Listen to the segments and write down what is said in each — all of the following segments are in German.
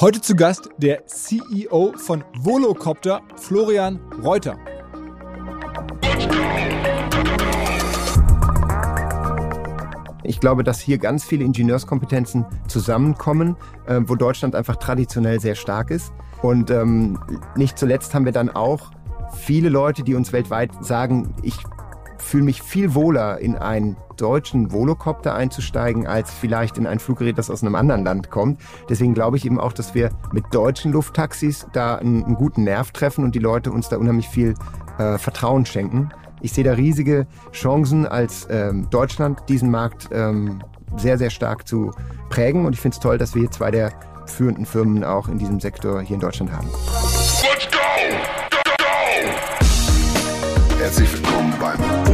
Heute zu Gast der CEO von Volocopter, Florian Reuter. Ich glaube, dass hier ganz viele Ingenieurskompetenzen zusammenkommen, äh, wo Deutschland einfach traditionell sehr stark ist. Und ähm, nicht zuletzt haben wir dann auch viele Leute, die uns weltweit sagen, ich fühle mich viel wohler in einen deutschen Volocopter einzusteigen, als vielleicht in ein Fluggerät, das aus einem anderen Land kommt. Deswegen glaube ich eben auch, dass wir mit deutschen Lufttaxis da einen, einen guten Nerv treffen und die Leute uns da unheimlich viel äh, Vertrauen schenken. Ich sehe da riesige Chancen als ähm, Deutschland, diesen Markt ähm, sehr, sehr stark zu prägen. Und ich finde es toll, dass wir hier zwei der führenden Firmen auch in diesem Sektor hier in Deutschland haben. Let's go! Go, go! Herzlich willkommen beim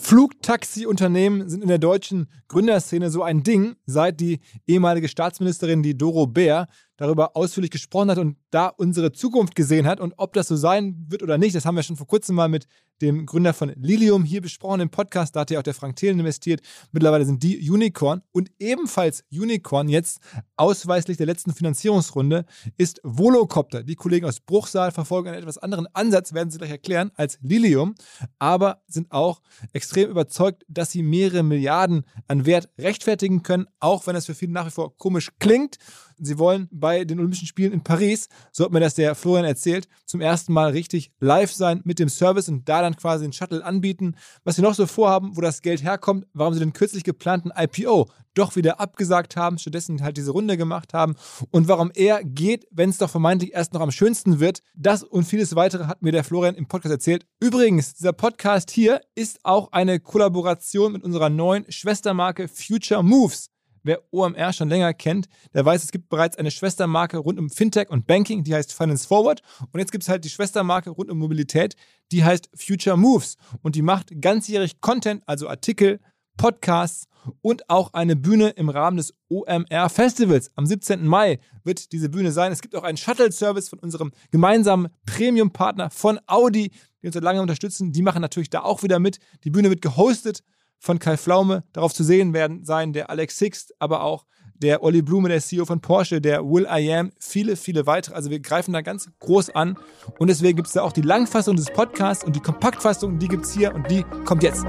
Flugtaxi-Unternehmen sind in der deutschen Gründerszene so ein Ding, seit die ehemalige Staatsministerin, die Doro Bär, darüber ausführlich gesprochen hat und da unsere Zukunft gesehen hat. Und ob das so sein wird oder nicht, das haben wir schon vor kurzem mal mit dem Gründer von Lilium hier besprochen im Podcast. Da hat ja auch der Frank Thelen investiert. Mittlerweile sind die Unicorn und ebenfalls Unicorn jetzt ausweislich der letzten Finanzierungsrunde ist Volocopter. Die Kollegen aus Bruchsal verfolgen einen etwas anderen Ansatz, werden sie gleich erklären, als Lilium, aber sind auch extrem überzeugt, dass sie mehrere Milliarden an Wert rechtfertigen können, auch wenn es für viele nach wie vor komisch klingt. Sie wollen bei den Olympischen Spielen in Paris, so hat mir das der Florian erzählt, zum ersten Mal richtig live sein mit dem Service und da dann quasi einen Shuttle anbieten. Was sie noch so vorhaben, wo das Geld herkommt, warum sie den kürzlich geplanten IPO doch wieder abgesagt haben, stattdessen halt diese Runde gemacht haben und warum er geht, wenn es doch vermeintlich erst noch am schönsten wird. Das und vieles weitere hat mir der Florian im Podcast erzählt. Übrigens, dieser Podcast hier ist auch eine Kollaboration mit unserer neuen Schwestermarke Future Moves. Wer OMR schon länger kennt, der weiß, es gibt bereits eine Schwestermarke rund um Fintech und Banking, die heißt Finance Forward. Und jetzt gibt es halt die Schwestermarke rund um Mobilität, die heißt Future Moves. Und die macht ganzjährig Content, also Artikel, Podcasts und auch eine Bühne im Rahmen des OMR Festivals. Am 17. Mai wird diese Bühne sein. Es gibt auch einen Shuttle-Service von unserem gemeinsamen Premium-Partner von Audi, die uns seit langem unterstützen. Die machen natürlich da auch wieder mit. Die Bühne wird gehostet von Kai Flaume darauf zu sehen werden sein, der Alex Sixt, aber auch der Olli Blume, der CEO von Porsche, der Will I Am, viele, viele weitere. Also wir greifen da ganz groß an. Und deswegen gibt es da auch die Langfassung des Podcasts und die Kompaktfassung, die gibt es hier und die kommt jetzt.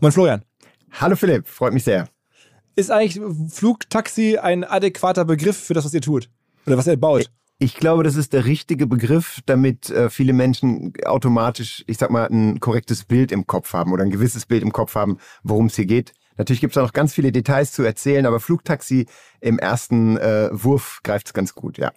Moin Florian. Hallo Philipp, freut mich sehr. Ist eigentlich Flugtaxi ein adäquater Begriff für das, was ihr tut? Oder was ihr baut? Ich glaube, das ist der richtige Begriff, damit äh, viele Menschen automatisch, ich sag mal, ein korrektes Bild im Kopf haben oder ein gewisses Bild im Kopf haben, worum es hier geht. Natürlich gibt es da noch ganz viele Details zu erzählen, aber Flugtaxi im ersten äh, Wurf greift es ganz gut, ja.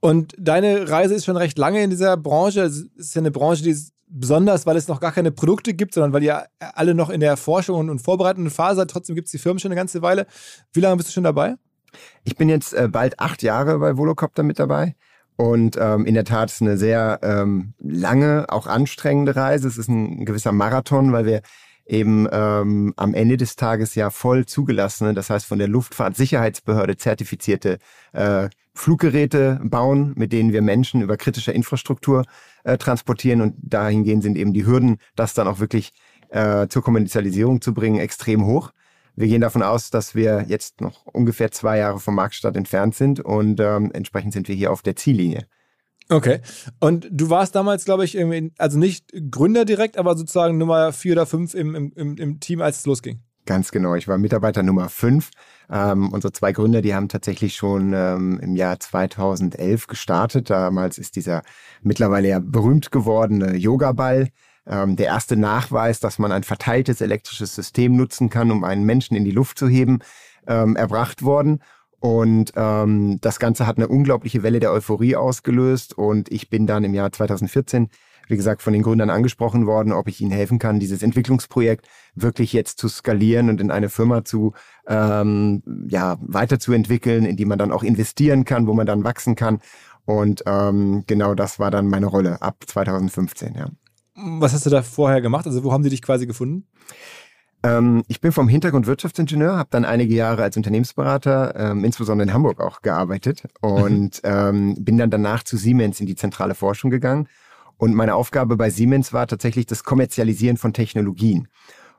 Und deine Reise ist schon recht lange in dieser Branche. Es ist ja eine Branche, die ist besonders, weil es noch gar keine Produkte gibt, sondern weil ihr alle noch in der Forschung und vorbereitenden Phase seid. Trotzdem gibt es die Firmen schon eine ganze Weile. Wie lange bist du schon dabei? Ich bin jetzt äh, bald acht Jahre bei Volocopter mit dabei Und ähm, in der Tat ist es eine sehr ähm, lange, auch anstrengende Reise. Es ist ein gewisser Marathon, weil wir eben ähm, am Ende des Tages ja voll zugelassene, das heißt von der Luftfahrtsicherheitsbehörde zertifizierte äh, Fluggeräte bauen, mit denen wir Menschen über kritische Infrastruktur äh, transportieren. Und dahingehend sind eben die Hürden, das dann auch wirklich äh, zur Kommerzialisierung zu bringen, extrem hoch. Wir gehen davon aus, dass wir jetzt noch ungefähr zwei Jahre vom Marktstart entfernt sind und ähm, entsprechend sind wir hier auf der Ziellinie. Okay. Und du warst damals, glaube ich, also nicht Gründer direkt, aber sozusagen Nummer vier oder fünf im, im, im Team, als es losging. Ganz genau. Ich war Mitarbeiter Nummer fünf. Ähm, unsere zwei Gründer, die haben tatsächlich schon ähm, im Jahr 2011 gestartet. Damals ist dieser mittlerweile ja berühmt gewordene Yoga-Ball ähm, der erste Nachweis, dass man ein verteiltes elektrisches System nutzen kann, um einen Menschen in die Luft zu heben, ähm, erbracht worden. Und ähm, das Ganze hat eine unglaubliche Welle der Euphorie ausgelöst. Und ich bin dann im Jahr 2014, wie gesagt, von den Gründern angesprochen worden, ob ich ihnen helfen kann, dieses Entwicklungsprojekt wirklich jetzt zu skalieren und in eine Firma zu ähm, ja, weiterzuentwickeln, in die man dann auch investieren kann, wo man dann wachsen kann. Und ähm, genau das war dann meine Rolle ab 2015, ja. Was hast du da vorher gemacht? Also wo haben sie dich quasi gefunden? Ähm, ich bin vom Hintergrund Wirtschaftsingenieur, habe dann einige Jahre als Unternehmensberater, ähm, insbesondere in Hamburg auch gearbeitet und ähm, bin dann danach zu Siemens in die zentrale Forschung gegangen. Und meine Aufgabe bei Siemens war tatsächlich das Kommerzialisieren von Technologien.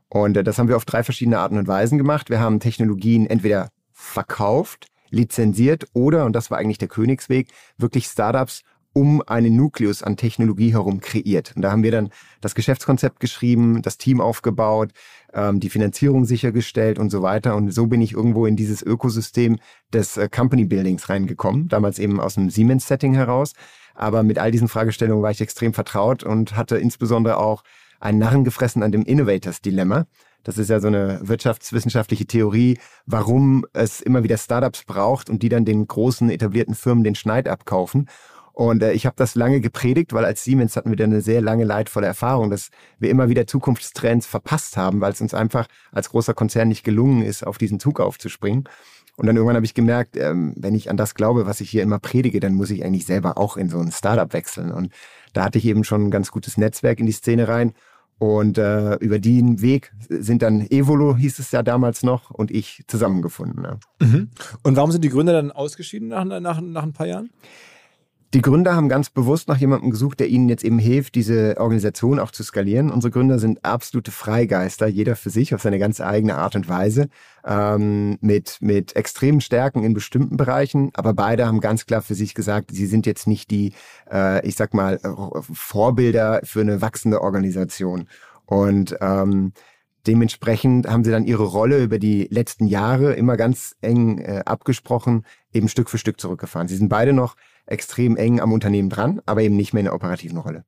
Und äh, das haben wir auf drei verschiedene Arten und Weisen gemacht. Wir haben Technologien entweder verkauft, lizenziert oder, und das war eigentlich der Königsweg, wirklich Startups um einen Nukleus an Technologie herum kreiert. Und da haben wir dann das Geschäftskonzept geschrieben, das Team aufgebaut, ähm, die Finanzierung sichergestellt und so weiter. Und so bin ich irgendwo in dieses Ökosystem des äh, Company Buildings reingekommen, damals eben aus dem Siemens-Setting heraus. Aber mit all diesen Fragestellungen war ich extrem vertraut und hatte insbesondere auch einen Narren gefressen an dem Innovators-Dilemma. Das ist ja so eine wirtschaftswissenschaftliche Theorie, warum es immer wieder Startups braucht und die dann den großen etablierten Firmen den Schneid abkaufen. Und äh, ich habe das lange gepredigt, weil als Siemens hatten wir da eine sehr lange leidvolle Erfahrung, dass wir immer wieder Zukunftstrends verpasst haben, weil es uns einfach als großer Konzern nicht gelungen ist, auf diesen Zug aufzuspringen. Und dann irgendwann habe ich gemerkt, ähm, wenn ich an das glaube, was ich hier immer predige, dann muss ich eigentlich selber auch in so ein Startup wechseln. Und da hatte ich eben schon ein ganz gutes Netzwerk in die Szene rein. Und äh, über den Weg sind dann Evolo, hieß es ja damals noch, und ich zusammengefunden. Ja. Mhm. Und warum sind die Gründer dann ausgeschieden nach, nach, nach ein paar Jahren? Die Gründer haben ganz bewusst nach jemandem gesucht, der ihnen jetzt eben hilft, diese Organisation auch zu skalieren. Unsere Gründer sind absolute Freigeister, jeder für sich auf seine ganz eigene Art und Weise, ähm, mit, mit extremen Stärken in bestimmten Bereichen. Aber beide haben ganz klar für sich gesagt, sie sind jetzt nicht die, äh, ich sag mal, Vorbilder für eine wachsende Organisation. Und ähm, Dementsprechend haben sie dann ihre Rolle über die letzten Jahre immer ganz eng äh, abgesprochen, eben Stück für Stück zurückgefahren. Sie sind beide noch extrem eng am Unternehmen dran, aber eben nicht mehr in der operativen Rolle.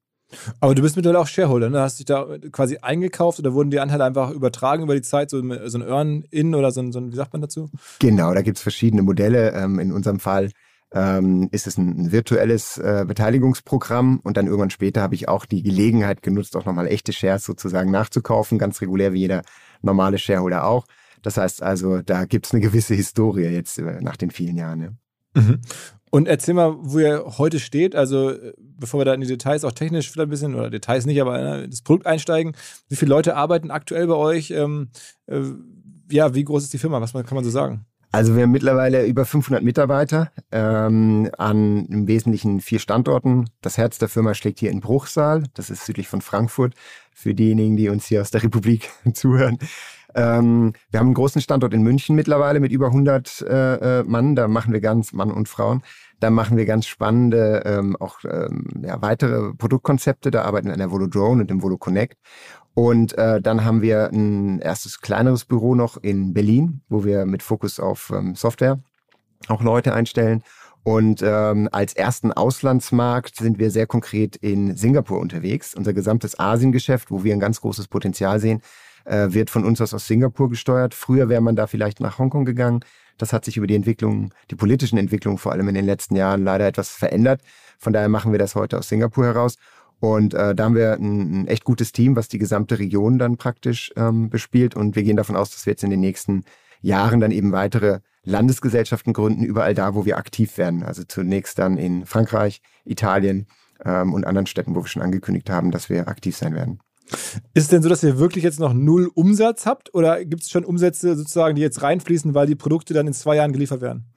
Aber du bist mittlerweile auch Shareholder, ne? Hast dich da quasi eingekauft oder wurden die Anteile einfach übertragen über die Zeit, so, so ein Earn-In oder so ein, so ein, wie sagt man dazu? Genau, da gibt es verschiedene Modelle. Ähm, in unserem Fall ähm, ist es ein, virtuelles äh, Beteiligungsprogramm und dann irgendwann später habe ich auch die Gelegenheit genutzt, auch nochmal echte Shares sozusagen nachzukaufen, ganz regulär wie jeder normale Shareholder auch. Das heißt also, da gibt es eine gewisse Historie jetzt äh, nach den vielen Jahren. Ja. Mhm. Und erzähl mal, wo ihr heute steht. Also, äh, bevor wir da in die Details auch technisch vielleicht ein bisschen, oder Details nicht, aber in das Produkt einsteigen. Wie viele Leute arbeiten aktuell bei euch? Ähm, äh, ja, wie groß ist die Firma? Was kann man so sagen? Also wir haben mittlerweile über 500 Mitarbeiter ähm, an im Wesentlichen vier Standorten. Das Herz der Firma schlägt hier in Bruchsal. Das ist südlich von Frankfurt. Für diejenigen, die uns hier aus der Republik zuhören. Ähm, wir haben einen großen Standort in München mittlerweile mit über 100 äh, äh, Mann. Da machen wir ganz Mann und Frauen. Da machen wir ganz spannende ähm, auch ähm, ja, weitere Produktkonzepte. Da arbeiten wir an der Volo Drone und dem Volo Connect. Und äh, dann haben wir ein erstes kleineres Büro noch in Berlin, wo wir mit Fokus auf ähm, Software auch Leute einstellen. Und ähm, als ersten Auslandsmarkt sind wir sehr konkret in Singapur unterwegs. Unser gesamtes Asiengeschäft, wo wir ein ganz großes Potenzial sehen, äh, wird von uns aus aus Singapur gesteuert. Früher wäre man da vielleicht nach Hongkong gegangen. Das hat sich über die Entwicklung, die politischen Entwicklungen vor allem in den letzten Jahren leider etwas verändert. Von daher machen wir das heute aus Singapur heraus. Und äh, da haben wir ein, ein, echt gutes Team, was die gesamte Region dann praktisch ähm, bespielt. Und wir gehen davon aus, dass wir jetzt in den nächsten Jahren dann eben weitere Landesgesellschaften gründen, überall da, wo wir aktiv werden. Also zunächst dann in Frankreich, Italien ähm, und anderen Städten, wo wir schon angekündigt haben, dass wir aktiv sein werden. Ist es denn so, dass ihr wirklich jetzt noch null Umsatz habt oder gibt es schon Umsätze sozusagen, die jetzt reinfließen, weil die Produkte dann in zwei Jahren geliefert werden?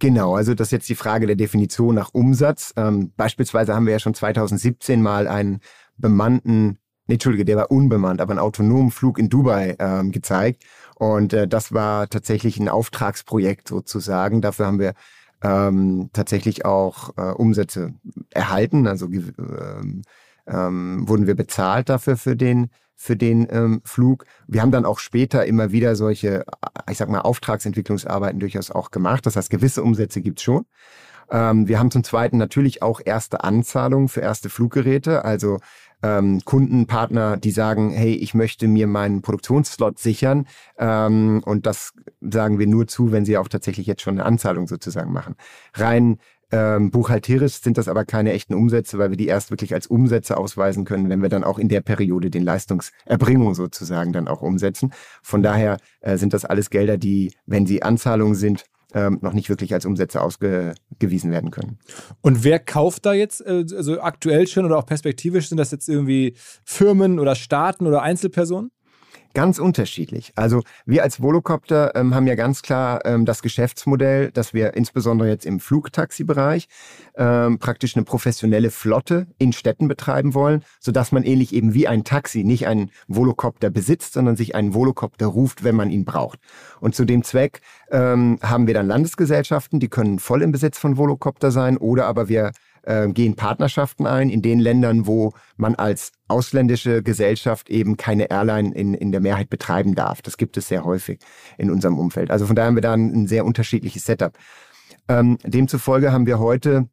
Genau, also das ist jetzt die Frage der Definition nach Umsatz. Ähm, beispielsweise haben wir ja schon 2017 mal einen bemannten, nee, Entschuldige, der war unbemannt, aber einen autonomen Flug in Dubai ähm, gezeigt. Und äh, das war tatsächlich ein Auftragsprojekt sozusagen. Dafür haben wir ähm, tatsächlich auch äh, Umsätze erhalten, also ähm, ähm, wurden wir bezahlt dafür für den für den ähm, Flug. Wir haben dann auch später immer wieder solche, ich sag mal, Auftragsentwicklungsarbeiten durchaus auch gemacht. Das heißt, gewisse Umsätze gibt's schon. Ähm, wir haben zum Zweiten natürlich auch erste Anzahlungen für erste Fluggeräte, also ähm, Kundenpartner, die sagen, hey, ich möchte mir meinen Produktionsslot sichern. Ähm, und das sagen wir nur zu, wenn sie auch tatsächlich jetzt schon eine Anzahlung sozusagen machen. Rein ähm, buchhalterisch sind das aber keine echten Umsätze, weil wir die erst wirklich als Umsätze ausweisen können, wenn wir dann auch in der Periode den Leistungserbringung sozusagen dann auch umsetzen. Von daher äh, sind das alles Gelder, die, wenn sie Anzahlungen sind, ähm, noch nicht wirklich als Umsätze ausgewiesen werden können. Und wer kauft da jetzt, äh, also aktuell schon oder auch perspektivisch, sind das jetzt irgendwie Firmen oder Staaten oder Einzelpersonen? Ganz unterschiedlich. Also wir als Volocopter ähm, haben ja ganz klar ähm, das Geschäftsmodell, dass wir insbesondere jetzt im Flugtaxi-Bereich ähm, praktisch eine professionelle Flotte in Städten betreiben wollen, sodass man ähnlich eben wie ein Taxi nicht einen Volocopter besitzt, sondern sich einen Volocopter ruft, wenn man ihn braucht. Und zu dem Zweck ähm, haben wir dann Landesgesellschaften, die können voll im Besitz von Volocopter sein oder aber wir äh, gehen Partnerschaften ein in den Ländern, wo man als ausländische Gesellschaft eben keine Airline in, in der Mehrheit betreiben darf. Das gibt es sehr häufig in unserem Umfeld. Also von daher haben wir da ein, ein sehr unterschiedliches Setup. Ähm, demzufolge haben wir heute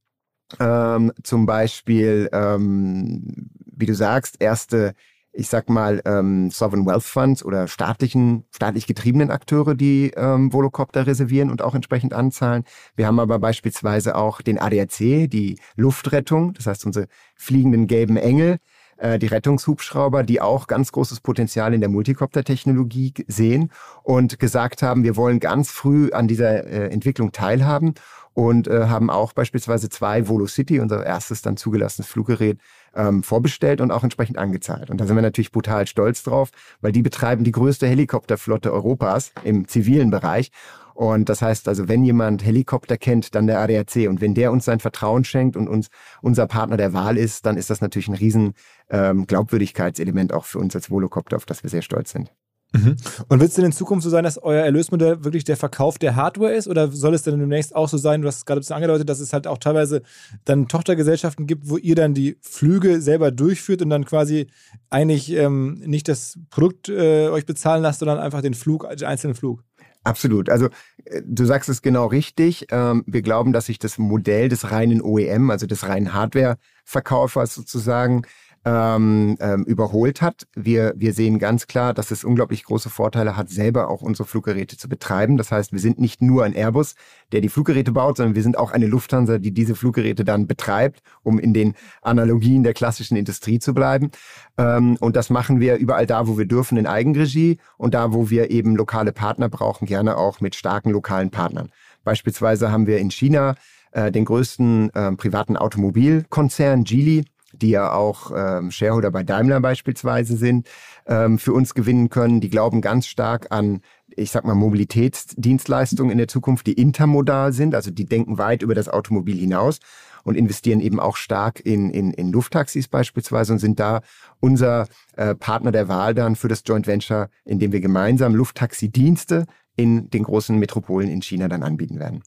ähm, zum Beispiel, ähm, wie du sagst, erste ich sag mal, ähm, Sovereign Wealth Funds oder staatlichen, staatlich getriebenen Akteure, die ähm, Volocopter reservieren und auch entsprechend anzahlen. Wir haben aber beispielsweise auch den ADAC, die Luftrettung, das heißt unsere fliegenden gelben Engel, äh, die Rettungshubschrauber, die auch ganz großes Potenzial in der Multicopter-Technologie sehen und gesagt haben, wir wollen ganz früh an dieser äh, Entwicklung teilhaben und äh, haben auch beispielsweise zwei Volocity, unser erstes dann zugelassenes Fluggerät, ähm, vorbestellt und auch entsprechend angezahlt. Und da sind wir natürlich brutal stolz drauf, weil die betreiben die größte Helikopterflotte Europas im zivilen Bereich. Und das heißt also, wenn jemand Helikopter kennt, dann der ADAC. Und wenn der uns sein Vertrauen schenkt und uns unser Partner der Wahl ist, dann ist das natürlich ein riesen ähm, Glaubwürdigkeitselement auch für uns als Volocopter, auf das wir sehr stolz sind. Mhm. Und wird es denn in Zukunft so sein, dass euer Erlösmodell wirklich der Verkauf der Hardware ist? Oder soll es denn demnächst auch so sein, du hast es gerade ein bisschen angedeutet, dass es halt auch teilweise dann Tochtergesellschaften gibt, wo ihr dann die Flüge selber durchführt und dann quasi eigentlich ähm, nicht das Produkt äh, euch bezahlen lasst, sondern einfach den Flug, den einzelnen Flug? Absolut. Also äh, du sagst es genau richtig. Ähm, wir glauben, dass sich das Modell des reinen OEM, also des reinen Hardware-Verkaufers sozusagen, ähm, ähm, überholt hat. Wir, wir sehen ganz klar, dass es unglaublich große Vorteile hat, selber auch unsere Fluggeräte zu betreiben. Das heißt, wir sind nicht nur ein Airbus, der die Fluggeräte baut, sondern wir sind auch eine Lufthansa, die diese Fluggeräte dann betreibt, um in den Analogien der klassischen Industrie zu bleiben. Ähm, und das machen wir überall da, wo wir dürfen, in Eigenregie und da, wo wir eben lokale Partner brauchen, gerne auch mit starken lokalen Partnern. Beispielsweise haben wir in China äh, den größten äh, privaten Automobilkonzern, Geely, die ja auch ähm, Shareholder bei Daimler beispielsweise sind, ähm, für uns gewinnen können. Die glauben ganz stark an, ich sag mal, Mobilitätsdienstleistungen in der Zukunft, die intermodal sind, also die denken weit über das Automobil hinaus und investieren eben auch stark in, in, in Lufttaxis beispielsweise und sind da unser äh, Partner der Wahl dann für das Joint Venture, in dem wir gemeinsam Lufttaxidienste in den großen Metropolen in China dann anbieten werden.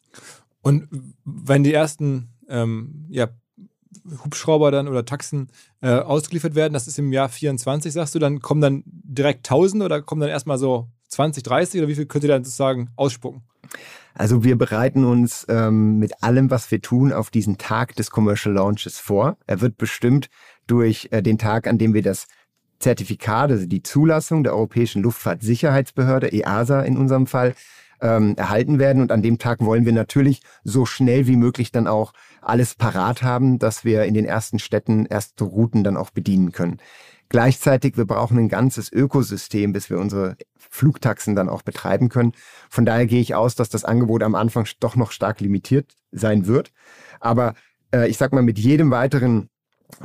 Und wenn die ersten ähm, ja, Hubschrauber dann oder Taxen äh, ausgeliefert werden, das ist im Jahr 24, sagst du, dann kommen dann direkt 1000 oder kommen dann erstmal so 20, 30 oder wie viel könnt ihr dann sozusagen ausspucken? Also wir bereiten uns ähm, mit allem, was wir tun, auf diesen Tag des Commercial Launches vor. Er wird bestimmt durch äh, den Tag, an dem wir das Zertifikat, also die Zulassung der Europäischen Luftfahrtsicherheitsbehörde, EASA in unserem Fall, ähm, erhalten werden. Und an dem Tag wollen wir natürlich so schnell wie möglich dann auch alles parat haben, dass wir in den ersten Städten erste Routen dann auch bedienen können. Gleichzeitig, wir brauchen ein ganzes Ökosystem, bis wir unsere Flugtaxen dann auch betreiben können. Von daher gehe ich aus, dass das Angebot am Anfang doch noch stark limitiert sein wird. Aber äh, ich sag mal, mit jedem weiteren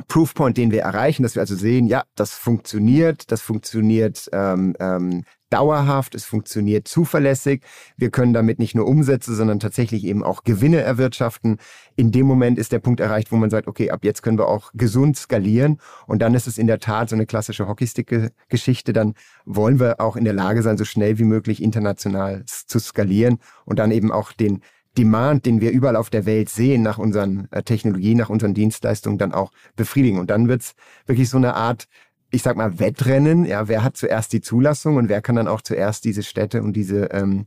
Proofpoint, den wir erreichen, dass wir also sehen, ja, das funktioniert, das funktioniert ähm, ähm, dauerhaft, es funktioniert zuverlässig. Wir können damit nicht nur Umsätze, sondern tatsächlich eben auch Gewinne erwirtschaften. In dem Moment ist der Punkt erreicht, wo man sagt, okay, ab jetzt können wir auch gesund skalieren. Und dann ist es in der Tat so eine klassische Hockeystick-Geschichte. Dann wollen wir auch in der Lage sein, so schnell wie möglich international zu skalieren und dann eben auch den Demand, den wir überall auf der Welt sehen, nach unseren äh, Technologien, nach unseren Dienstleistungen dann auch befriedigen. Und dann wird's wirklich so eine Art ich sag mal, Wettrennen. Ja, wer hat zuerst die Zulassung und wer kann dann auch zuerst diese Städte und diese ähm,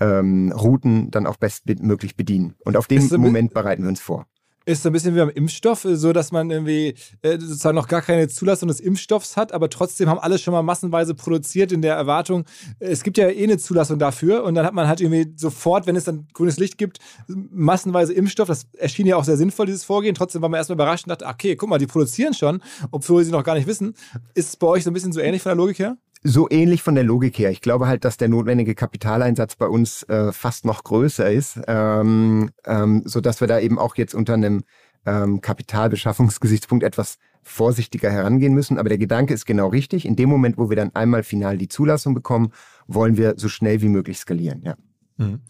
ähm, Routen dann auch bestmöglich bedienen. Und auf den Moment bereiten wir uns vor ist so ein bisschen wie beim Impfstoff, so dass man irgendwie äh, sozusagen noch gar keine Zulassung des Impfstoffs hat, aber trotzdem haben alle schon mal massenweise produziert in der Erwartung, es gibt ja eh eine Zulassung dafür und dann hat man halt irgendwie sofort, wenn es dann grünes Licht gibt, massenweise Impfstoff. Das erschien ja auch sehr sinnvoll, dieses Vorgehen. Trotzdem war man erstmal überrascht und dachte, okay, guck mal, die produzieren schon, obwohl sie noch gar nicht wissen. Ist es bei euch so ein bisschen so ähnlich von der Logik her? So ähnlich von der Logik her. Ich glaube halt, dass der notwendige Kapitaleinsatz bei uns äh, fast noch größer ist, ähm, ähm, so dass wir da eben auch jetzt unter einem ähm, Kapitalbeschaffungsgesichtspunkt etwas vorsichtiger herangehen müssen. Aber der Gedanke ist genau richtig. In dem Moment, wo wir dann einmal final die Zulassung bekommen, wollen wir so schnell wie möglich skalieren. Ja. Mhm.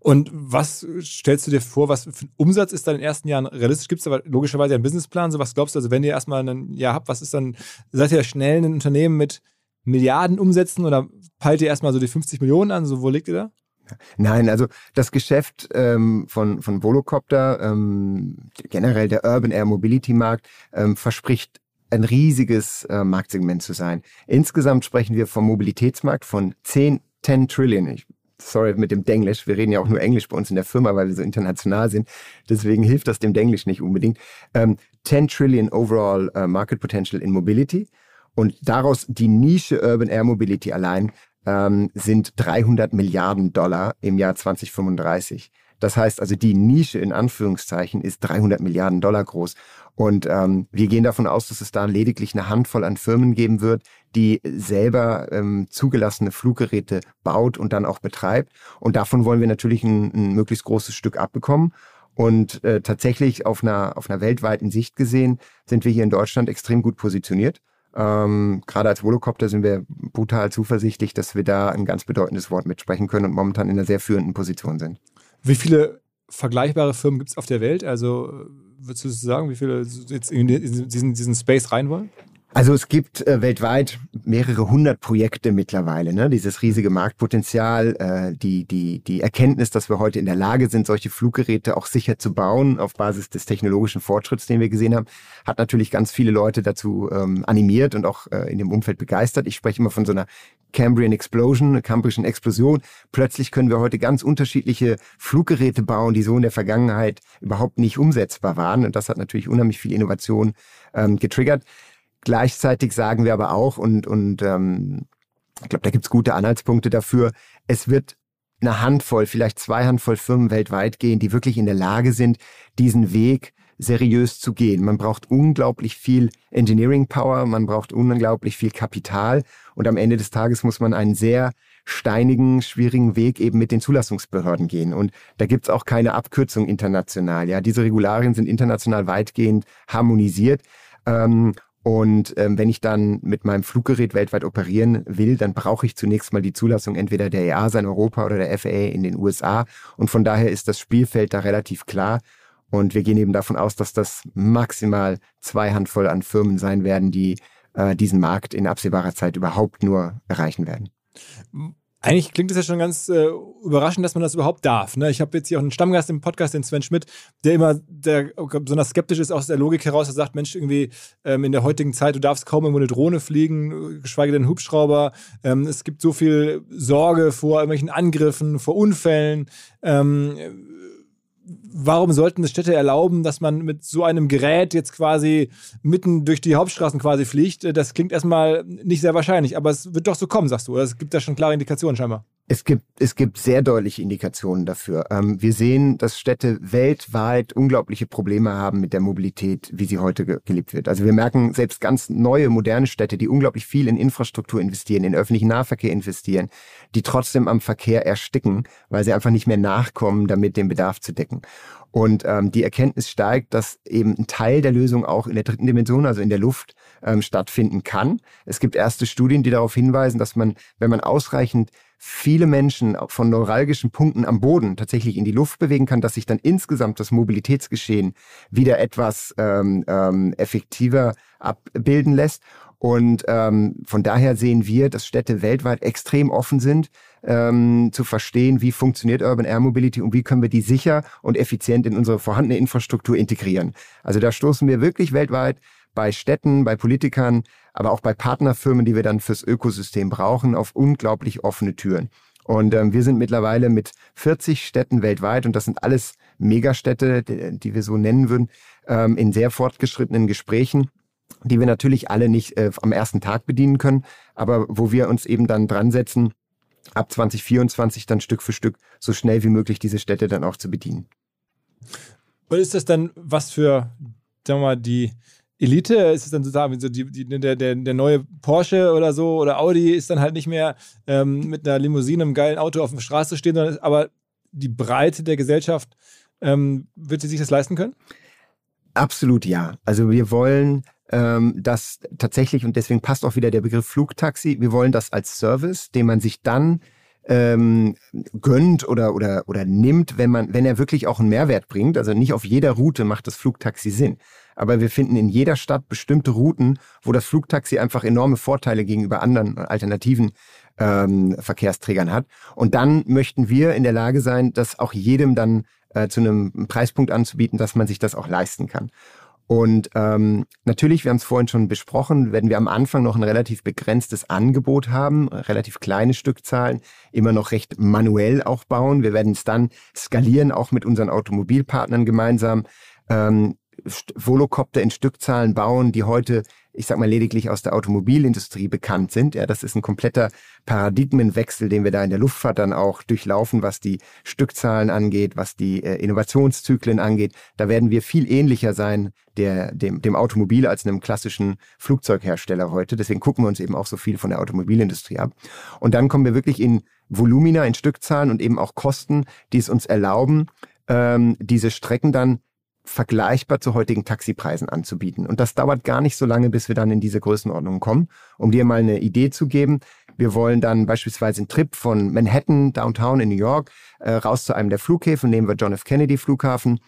Und was stellst du dir vor, was für ein Umsatz ist dann in den ersten Jahren realistisch? Gibt es aber logischerweise einen Businessplan? So was glaubst du? Also wenn ihr erstmal ein Jahr habt, was ist dann, seid ihr schnell ein Unternehmen mit Milliarden umsetzen oder peilt ihr erstmal so die 50 Millionen an? So, wo liegt ihr da? Nein, also das Geschäft ähm, von, von Volocopter, ähm, generell der Urban Air Mobility Markt, ähm, verspricht ein riesiges äh, Marktsegment zu sein. Insgesamt sprechen wir vom Mobilitätsmarkt von 10, 10 Trillion. Ich, sorry mit dem Denglisch. Wir reden ja auch nur Englisch bei uns in der Firma, weil wir so international sind. Deswegen hilft das dem Denglisch nicht unbedingt. Ähm, 10 Trillion overall uh, Market Potential in Mobility. Und daraus die Nische Urban Air Mobility allein ähm, sind 300 Milliarden Dollar im Jahr 2035. Das heißt also, die Nische in Anführungszeichen ist 300 Milliarden Dollar groß. Und ähm, wir gehen davon aus, dass es da lediglich eine Handvoll an Firmen geben wird, die selber ähm, zugelassene Fluggeräte baut und dann auch betreibt. Und davon wollen wir natürlich ein, ein möglichst großes Stück abbekommen. Und äh, tatsächlich auf einer, auf einer weltweiten Sicht gesehen sind wir hier in Deutschland extrem gut positioniert. Ähm, gerade als Volocopter sind wir brutal zuversichtlich, dass wir da ein ganz bedeutendes Wort mitsprechen können und momentan in einer sehr führenden Position sind. Wie viele vergleichbare Firmen gibt es auf der Welt? Also würdest du sagen, wie viele jetzt in diesen, diesen Space rein wollen? Also es gibt äh, weltweit mehrere hundert Projekte mittlerweile. Ne? Dieses riesige Marktpotenzial, äh, die, die, die Erkenntnis, dass wir heute in der Lage sind, solche Fluggeräte auch sicher zu bauen auf Basis des technologischen Fortschritts, den wir gesehen haben, hat natürlich ganz viele Leute dazu ähm, animiert und auch äh, in dem Umfeld begeistert. Ich spreche immer von so einer Cambrian Explosion, einer Cambrischen Explosion. Plötzlich können wir heute ganz unterschiedliche Fluggeräte bauen, die so in der Vergangenheit überhaupt nicht umsetzbar waren. Und das hat natürlich unheimlich viel Innovation ähm, getriggert. Gleichzeitig sagen wir aber auch, und, und ähm, ich glaube, da gibt's gute Anhaltspunkte dafür, es wird eine Handvoll, vielleicht zwei Handvoll Firmen weltweit gehen, die wirklich in der Lage sind, diesen Weg seriös zu gehen. Man braucht unglaublich viel Engineering Power, man braucht unglaublich viel Kapital und am Ende des Tages muss man einen sehr steinigen, schwierigen Weg eben mit den Zulassungsbehörden gehen. Und da gibt's auch keine Abkürzung international. Ja, diese Regularien sind international weitgehend harmonisiert. Ähm, und ähm, wenn ich dann mit meinem Fluggerät weltweit operieren will, dann brauche ich zunächst mal die Zulassung entweder der EASA in Europa oder der FAA in den USA. Und von daher ist das Spielfeld da relativ klar. Und wir gehen eben davon aus, dass das maximal zwei Handvoll an Firmen sein werden, die äh, diesen Markt in absehbarer Zeit überhaupt nur erreichen werden. Eigentlich klingt es ja schon ganz äh, überraschend, dass man das überhaupt darf. Ne? Ich habe jetzt hier auch einen Stammgast im Podcast, den Sven Schmidt, der immer der besonders skeptisch ist aus der Logik heraus. Er sagt, Mensch, irgendwie ähm, in der heutigen Zeit, du darfst kaum irgendwo eine Drohne fliegen, geschweige denn Hubschrauber. Ähm, es gibt so viel Sorge vor irgendwelchen Angriffen, vor Unfällen. Ähm, warum sollten es Städte erlauben, dass man mit so einem Gerät jetzt quasi mitten durch die Hauptstraßen quasi fliegt? Das klingt erstmal nicht sehr wahrscheinlich, aber es wird doch so kommen, sagst du. Oder es gibt da schon klare Indikationen scheinbar. Es gibt, es gibt sehr deutliche Indikationen dafür. Ähm, wir sehen, dass Städte weltweit unglaubliche Probleme haben mit der Mobilität, wie sie heute ge gelebt wird. Also wir merken selbst ganz neue, moderne Städte, die unglaublich viel in Infrastruktur investieren, in öffentlichen Nahverkehr investieren, die trotzdem am Verkehr ersticken, weil sie einfach nicht mehr nachkommen, damit den Bedarf zu decken. Und ähm, die Erkenntnis steigt, dass eben ein Teil der Lösung auch in der dritten Dimension, also in der Luft, ähm, stattfinden kann. Es gibt erste Studien, die darauf hinweisen, dass man, wenn man ausreichend viele Menschen von neuralgischen Punkten am Boden tatsächlich in die Luft bewegen kann, dass sich dann insgesamt das Mobilitätsgeschehen wieder etwas ähm, ähm, effektiver abbilden lässt. Und ähm, von daher sehen wir, dass Städte weltweit extrem offen sind, ähm, zu verstehen, wie funktioniert Urban Air Mobility und wie können wir die sicher und effizient in unsere vorhandene Infrastruktur integrieren. Also da stoßen wir wirklich weltweit bei Städten, bei Politikern, aber auch bei Partnerfirmen, die wir dann fürs Ökosystem brauchen, auf unglaublich offene Türen. Und ähm, wir sind mittlerweile mit 40 Städten weltweit, und das sind alles Megastädte, die, die wir so nennen würden, ähm, in sehr fortgeschrittenen Gesprächen, die wir natürlich alle nicht äh, am ersten Tag bedienen können, aber wo wir uns eben dann dran setzen, ab 2024 dann Stück für Stück so schnell wie möglich diese Städte dann auch zu bedienen. Und ist das dann was für, sagen wir mal, die Elite? Ist es dann sozusagen so die, die, der, der, der neue Porsche oder so oder Audi ist dann halt nicht mehr ähm, mit einer Limousine, einem geilen Auto auf der Straße stehen, sondern aber die Breite der Gesellschaft, ähm, wird sie sich das leisten können? Absolut ja. Also wir wollen ähm, das tatsächlich, und deswegen passt auch wieder der Begriff Flugtaxi, wir wollen das als Service, den man sich dann ähm, gönnt oder, oder, oder nimmt, wenn man, wenn er wirklich auch einen Mehrwert bringt. Also nicht auf jeder Route macht das Flugtaxi Sinn. Aber wir finden in jeder Stadt bestimmte Routen, wo das Flugtaxi einfach enorme Vorteile gegenüber anderen alternativen ähm, Verkehrsträgern hat. Und dann möchten wir in der Lage sein, das auch jedem dann äh, zu einem Preispunkt anzubieten, dass man sich das auch leisten kann. Und ähm, natürlich, wir haben es vorhin schon besprochen, werden wir am Anfang noch ein relativ begrenztes Angebot haben, relativ kleine Stückzahlen, immer noch recht manuell auch bauen. Wir werden es dann skalieren, auch mit unseren Automobilpartnern gemeinsam. Ähm, Volocopter in Stückzahlen bauen, die heute, ich sag mal, lediglich aus der Automobilindustrie bekannt sind. Ja, das ist ein kompletter Paradigmenwechsel, den wir da in der Luftfahrt dann auch durchlaufen, was die Stückzahlen angeht, was die äh, Innovationszyklen angeht. Da werden wir viel ähnlicher sein der, dem, dem Automobil als einem klassischen Flugzeughersteller heute. Deswegen gucken wir uns eben auch so viel von der Automobilindustrie ab. Und dann kommen wir wirklich in Volumina, in Stückzahlen und eben auch Kosten, die es uns erlauben, ähm, diese Strecken dann vergleichbar zu heutigen Taxipreisen anzubieten. Und das dauert gar nicht so lange, bis wir dann in diese Größenordnung kommen. Um dir mal eine Idee zu geben, wir wollen dann beispielsweise einen Trip von Manhattan, Downtown in New York, äh, raus zu einem der Flughäfen, nehmen wir John F. Kennedy Flughafen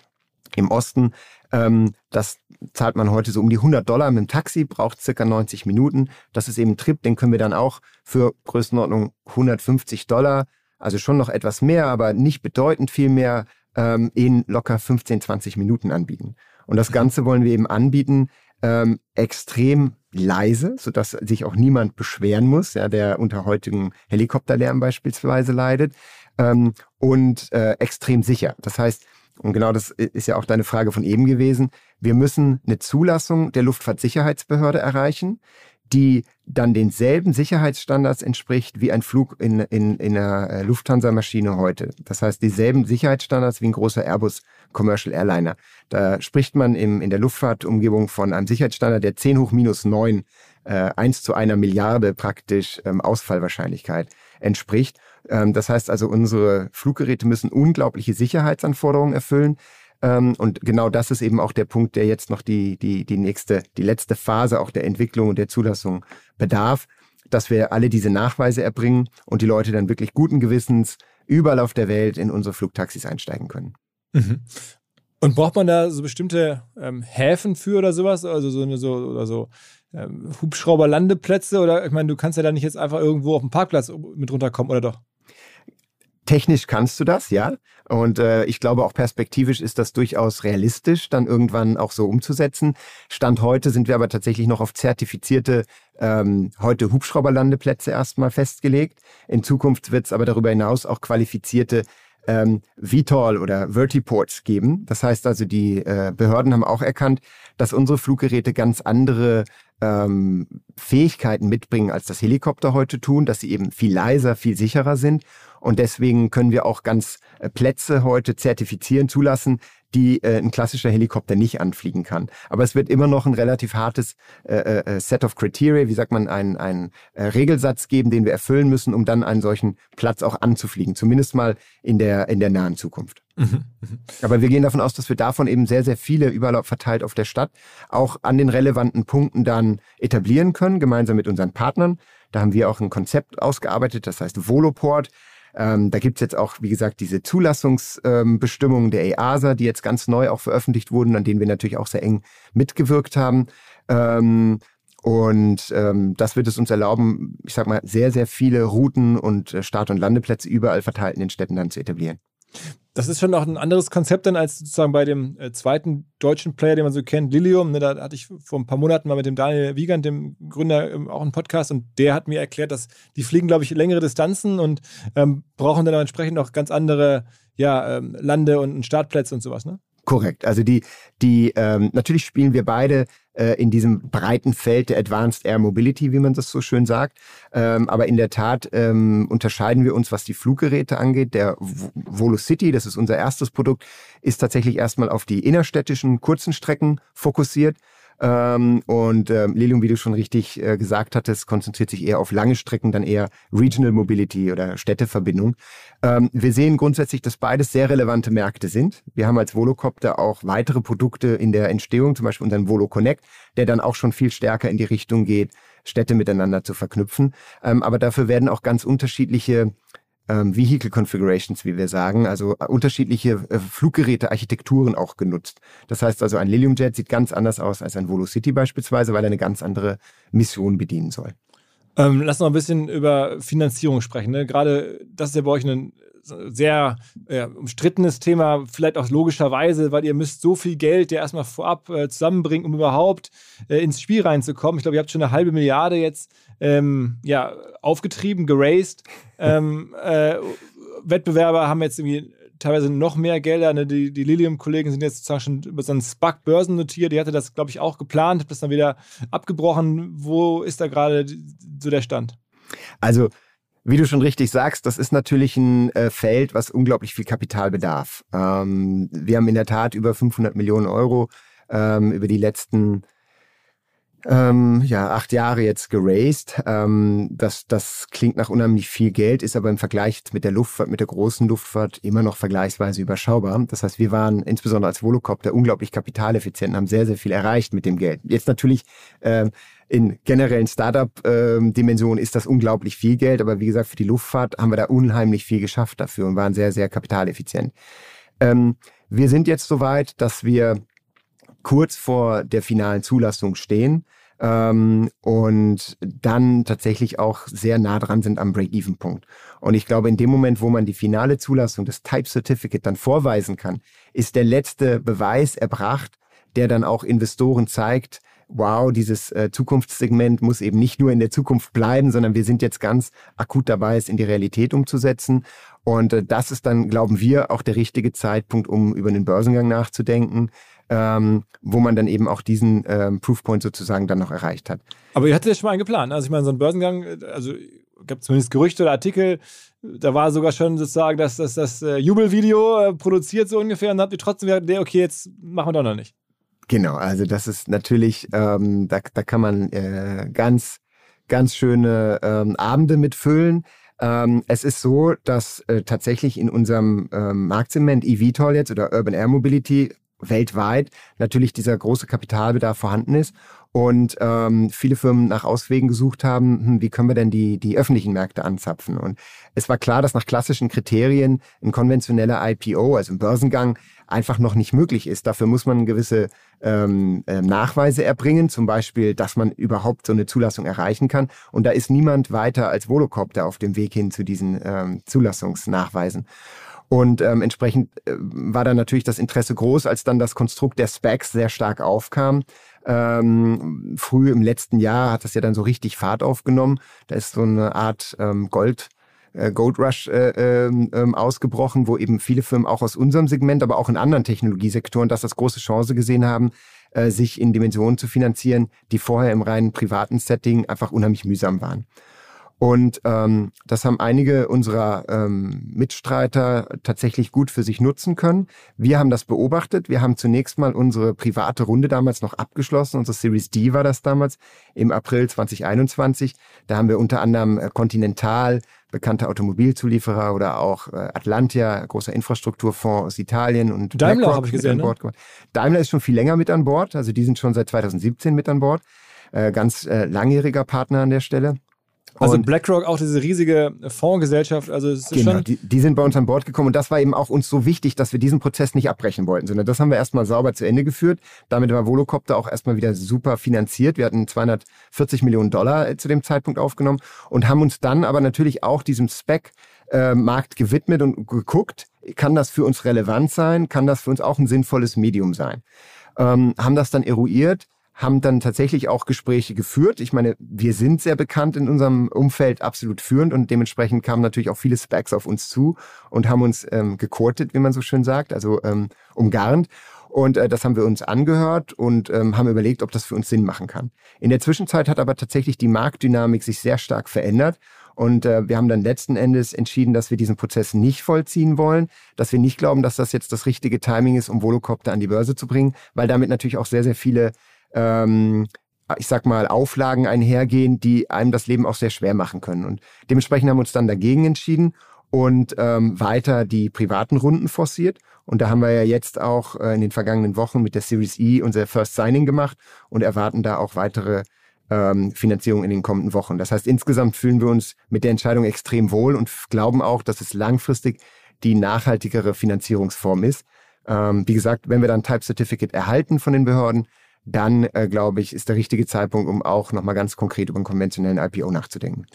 im Osten. Ähm, das zahlt man heute so um die 100 Dollar mit dem Taxi, braucht circa 90 Minuten. Das ist eben ein Trip, den können wir dann auch für Größenordnung 150 Dollar, also schon noch etwas mehr, aber nicht bedeutend viel mehr ähm, in locker 15, 20 Minuten anbieten. Und das Ganze wollen wir eben anbieten, ähm, extrem leise, sodass sich auch niemand beschweren muss, ja, der unter heutigen Helikopterlärm beispielsweise leidet, ähm, und äh, extrem sicher. Das heißt, und genau das ist ja auch deine Frage von eben gewesen, wir müssen eine Zulassung der Luftfahrtsicherheitsbehörde erreichen die dann denselben Sicherheitsstandards entspricht wie ein Flug in, in, in einer äh, Lufthansa-Maschine heute. Das heißt, dieselben Sicherheitsstandards wie ein großer Airbus Commercial Airliner. Da spricht man im, in der Luftfahrtumgebung von einem Sicherheitsstandard, der 10 hoch minus 9, äh, 1 zu einer Milliarde praktisch ähm, Ausfallwahrscheinlichkeit entspricht. Ähm, das heißt also, unsere Fluggeräte müssen unglaubliche Sicherheitsanforderungen erfüllen. Ähm, und genau das ist eben auch der Punkt, der jetzt noch die, die, die nächste, die letzte Phase auch der Entwicklung und der Zulassung bedarf, dass wir alle diese Nachweise erbringen und die Leute dann wirklich guten Gewissens überall auf der Welt in unsere Flugtaxis einsteigen können. Mhm. Und braucht man da so bestimmte ähm, Häfen für oder sowas? Also so eine so oder so ähm, Hubschrauberlandeplätze? Oder ich meine, du kannst ja da nicht jetzt einfach irgendwo auf dem Parkplatz mit runterkommen, oder doch? Technisch kannst du das, ja. Und äh, ich glaube auch perspektivisch ist das durchaus realistisch, dann irgendwann auch so umzusetzen. Stand heute sind wir aber tatsächlich noch auf zertifizierte, ähm, heute Hubschrauberlandeplätze erstmal festgelegt. In Zukunft wird es aber darüber hinaus auch qualifizierte ähm, VTOL oder Vertiports geben. Das heißt also, die äh, Behörden haben auch erkannt, dass unsere Fluggeräte ganz andere ähm, Fähigkeiten mitbringen, als das Helikopter heute tun, dass sie eben viel leiser, viel sicherer sind. Und deswegen können wir auch ganz äh, Plätze heute zertifizieren, zulassen, die äh, ein klassischer Helikopter nicht anfliegen kann. Aber es wird immer noch ein relativ hartes äh, äh, Set of Criteria, wie sagt man, ein, ein äh, Regelsatz geben, den wir erfüllen müssen, um dann einen solchen Platz auch anzufliegen. Zumindest mal in der, in der nahen Zukunft. Mhm, mhm. Aber wir gehen davon aus, dass wir davon eben sehr, sehr viele überall verteilt auf der Stadt auch an den relevanten Punkten dann etablieren können, gemeinsam mit unseren Partnern. Da haben wir auch ein Konzept ausgearbeitet, das heißt Voloport. Ähm, da gibt's jetzt auch, wie gesagt, diese Zulassungsbestimmungen ähm, der EASA, die jetzt ganz neu auch veröffentlicht wurden, an denen wir natürlich auch sehr eng mitgewirkt haben. Ähm, und ähm, das wird es uns erlauben, ich sag mal, sehr, sehr viele Routen und äh, Start- und Landeplätze überall verteilt in den Städten dann zu etablieren. Das ist schon noch ein anderes Konzept dann als sozusagen bei dem äh, zweiten deutschen Player, den man so kennt, Lilium. Ne, da hatte ich vor ein paar Monaten mal mit dem Daniel Wiegand, dem Gründer, ähm, auch einen Podcast und der hat mir erklärt, dass die fliegen, glaube ich, längere Distanzen und ähm, brauchen dann entsprechend auch ganz andere ja, ähm, Lande- und Startplätze und sowas. Ne? Korrekt. Also die, die ähm, natürlich spielen wir beide in diesem breiten Feld der Advanced Air Mobility, wie man das so schön sagt. Ähm, aber in der Tat ähm, unterscheiden wir uns, was die Fluggeräte angeht. Der Volocity, das ist unser erstes Produkt, ist tatsächlich erstmal auf die innerstädtischen kurzen Strecken fokussiert. Ähm, und ähm, Lilium, wie du schon richtig äh, gesagt hattest, konzentriert sich eher auf lange Strecken, dann eher Regional Mobility oder Städteverbindung. Ähm, wir sehen grundsätzlich, dass beides sehr relevante Märkte sind. Wir haben als Volocopter auch weitere Produkte in der Entstehung, zum Beispiel unseren Volo Connect, der dann auch schon viel stärker in die Richtung geht, Städte miteinander zu verknüpfen. Ähm, aber dafür werden auch ganz unterschiedliche ähm, Vehicle Configurations, wie wir sagen, also äh, unterschiedliche äh, Fluggeräte-Architekturen auch genutzt. Das heißt also, ein Lilium Jet sieht ganz anders aus als ein Volo City beispielsweise, weil er eine ganz andere Mission bedienen soll. Ähm, lass noch ein bisschen über Finanzierung sprechen. Ne? Gerade das ist ja bei euch ein sehr äh, umstrittenes Thema, vielleicht auch logischerweise, weil ihr müsst so viel Geld ja erstmal vorab äh, zusammenbringen, um überhaupt äh, ins Spiel reinzukommen. Ich glaube, ihr habt schon eine halbe Milliarde jetzt ähm, ja, aufgetrieben, geraced. Ähm, äh, Wettbewerber haben jetzt irgendwie teilweise noch mehr Gelder. Ne? Die, die Lilium-Kollegen sind jetzt sozusagen schon über so einen SPAC börsennotiert. Die hatte das, glaube ich, auch geplant, hat das dann wieder abgebrochen. Wo ist da gerade so der Stand? Also wie du schon richtig sagst, das ist natürlich ein äh, Feld, was unglaublich viel Kapital bedarf. Ähm, wir haben in der Tat über 500 Millionen Euro ähm, über die letzten ähm, ja, acht Jahre jetzt geraced. Ähm, das, das klingt nach unheimlich viel Geld, ist aber im Vergleich mit der Luftfahrt, mit der großen Luftfahrt immer noch vergleichsweise überschaubar. Das heißt, wir waren insbesondere als Volocopter unglaublich kapitaleffizient und haben sehr, sehr viel erreicht mit dem Geld. Jetzt natürlich äh, in generellen Startup-Dimensionen ist das unglaublich viel Geld, aber wie gesagt, für die Luftfahrt haben wir da unheimlich viel geschafft dafür und waren sehr, sehr kapitaleffizient. Ähm, wir sind jetzt soweit, dass wir kurz vor der finalen Zulassung stehen ähm, und dann tatsächlich auch sehr nah dran sind am Break-Even-Punkt. Und ich glaube, in dem Moment, wo man die finale Zulassung, das Type Certificate dann vorweisen kann, ist der letzte Beweis erbracht, der dann auch Investoren zeigt, wow, dieses äh, Zukunftssegment muss eben nicht nur in der Zukunft bleiben, sondern wir sind jetzt ganz akut dabei, es in die Realität umzusetzen. Und äh, das ist dann, glauben wir, auch der richtige Zeitpunkt, um über den Börsengang nachzudenken ähm, wo man dann eben auch diesen ähm, Proofpoint sozusagen dann noch erreicht hat. Aber ihr hattet ja schon mal einen geplant. Also ich meine, so ein Börsengang, also gab zumindest Gerüchte oder Artikel, da war sogar schon sozusagen das, das, das äh, Jubelvideo äh, produziert so ungefähr und dann habt ihr trotzdem gesagt, nee, okay, jetzt machen wir doch noch nicht. Genau, also das ist natürlich, ähm, da, da kann man äh, ganz, ganz schöne ähm, Abende mitfüllen. Ähm, es ist so, dass äh, tatsächlich in unserem ähm, Marktsegment eVTOL jetzt oder Urban Air Mobility weltweit natürlich dieser große Kapitalbedarf vorhanden ist und ähm, viele Firmen nach Auswegen gesucht haben, hm, wie können wir denn die, die öffentlichen Märkte anzapfen. Und es war klar, dass nach klassischen Kriterien ein konventioneller IPO, also ein Börsengang, einfach noch nicht möglich ist. Dafür muss man gewisse ähm, äh, Nachweise erbringen, zum Beispiel, dass man überhaupt so eine Zulassung erreichen kann. Und da ist niemand weiter als Volocopter auf dem Weg hin zu diesen ähm, Zulassungsnachweisen. Und ähm, entsprechend äh, war dann natürlich das Interesse groß, als dann das Konstrukt der Specs sehr stark aufkam. Ähm, früh im letzten Jahr hat das ja dann so richtig Fahrt aufgenommen. Da ist so eine Art ähm, Gold. äh, Gold Rush äh, ähm, ähm, ausgebrochen, wo eben viele Firmen auch aus unserem Segment, aber auch in anderen Technologiesektoren das als große Chance gesehen haben, äh, sich in Dimensionen zu finanzieren, die vorher im reinen privaten Setting einfach unheimlich mühsam waren. Und ähm, das haben einige unserer ähm, Mitstreiter tatsächlich gut für sich nutzen können. Wir haben das beobachtet. Wir haben zunächst mal unsere private Runde damals noch abgeschlossen. Unsere Series D war das damals im April 2021. Da haben wir unter anderem äh, Continental, bekannte Automobilzulieferer oder auch äh, Atlantia, großer Infrastrukturfonds aus Italien und Daimler habe ich gesehen. Ne? Daimler ist schon viel länger mit an Bord. Also die sind schon seit 2017 mit an Bord. Äh, ganz äh, langjähriger Partner an der Stelle. Also und BlackRock, auch diese riesige Fondsgesellschaft, also es ist genau, schon die, die sind bei uns an Bord gekommen und das war eben auch uns so wichtig, dass wir diesen Prozess nicht abbrechen wollten, sondern das haben wir erstmal sauber zu Ende geführt. Damit war Volocopter auch erstmal wieder super finanziert. Wir hatten 240 Millionen Dollar äh, zu dem Zeitpunkt aufgenommen und haben uns dann aber natürlich auch diesem Spec äh, Markt gewidmet und geguckt, kann das für uns relevant sein, kann das für uns auch ein sinnvolles Medium sein. Ähm, haben das dann eruiert, haben dann tatsächlich auch Gespräche geführt. Ich meine, wir sind sehr bekannt in unserem Umfeld, absolut führend und dementsprechend kamen natürlich auch viele Specs auf uns zu und haben uns ähm, gekortet, wie man so schön sagt, also ähm, umgarnt. Und äh, das haben wir uns angehört und ähm, haben überlegt, ob das für uns Sinn machen kann. In der Zwischenzeit hat aber tatsächlich die Marktdynamik sich sehr stark verändert. Und äh, wir haben dann letzten Endes entschieden, dass wir diesen Prozess nicht vollziehen wollen, dass wir nicht glauben, dass das jetzt das richtige Timing ist, um Volocopter an die Börse zu bringen, weil damit natürlich auch sehr, sehr viele ähm, ich sag mal, Auflagen einhergehen, die einem das Leben auch sehr schwer machen können. Und dementsprechend haben wir uns dann dagegen entschieden und ähm, weiter die privaten Runden forciert. Und da haben wir ja jetzt auch äh, in den vergangenen Wochen mit der Series E unser First Signing gemacht und erwarten da auch weitere ähm, Finanzierung in den kommenden Wochen. Das heißt, insgesamt fühlen wir uns mit der Entscheidung extrem wohl und glauben auch, dass es langfristig die nachhaltigere Finanzierungsform ist. Ähm, wie gesagt, wenn wir dann Type Certificate erhalten von den Behörden, dann äh, glaube ich, ist der richtige Zeitpunkt, um auch nochmal ganz konkret über einen konventionellen IPO nachzudenken.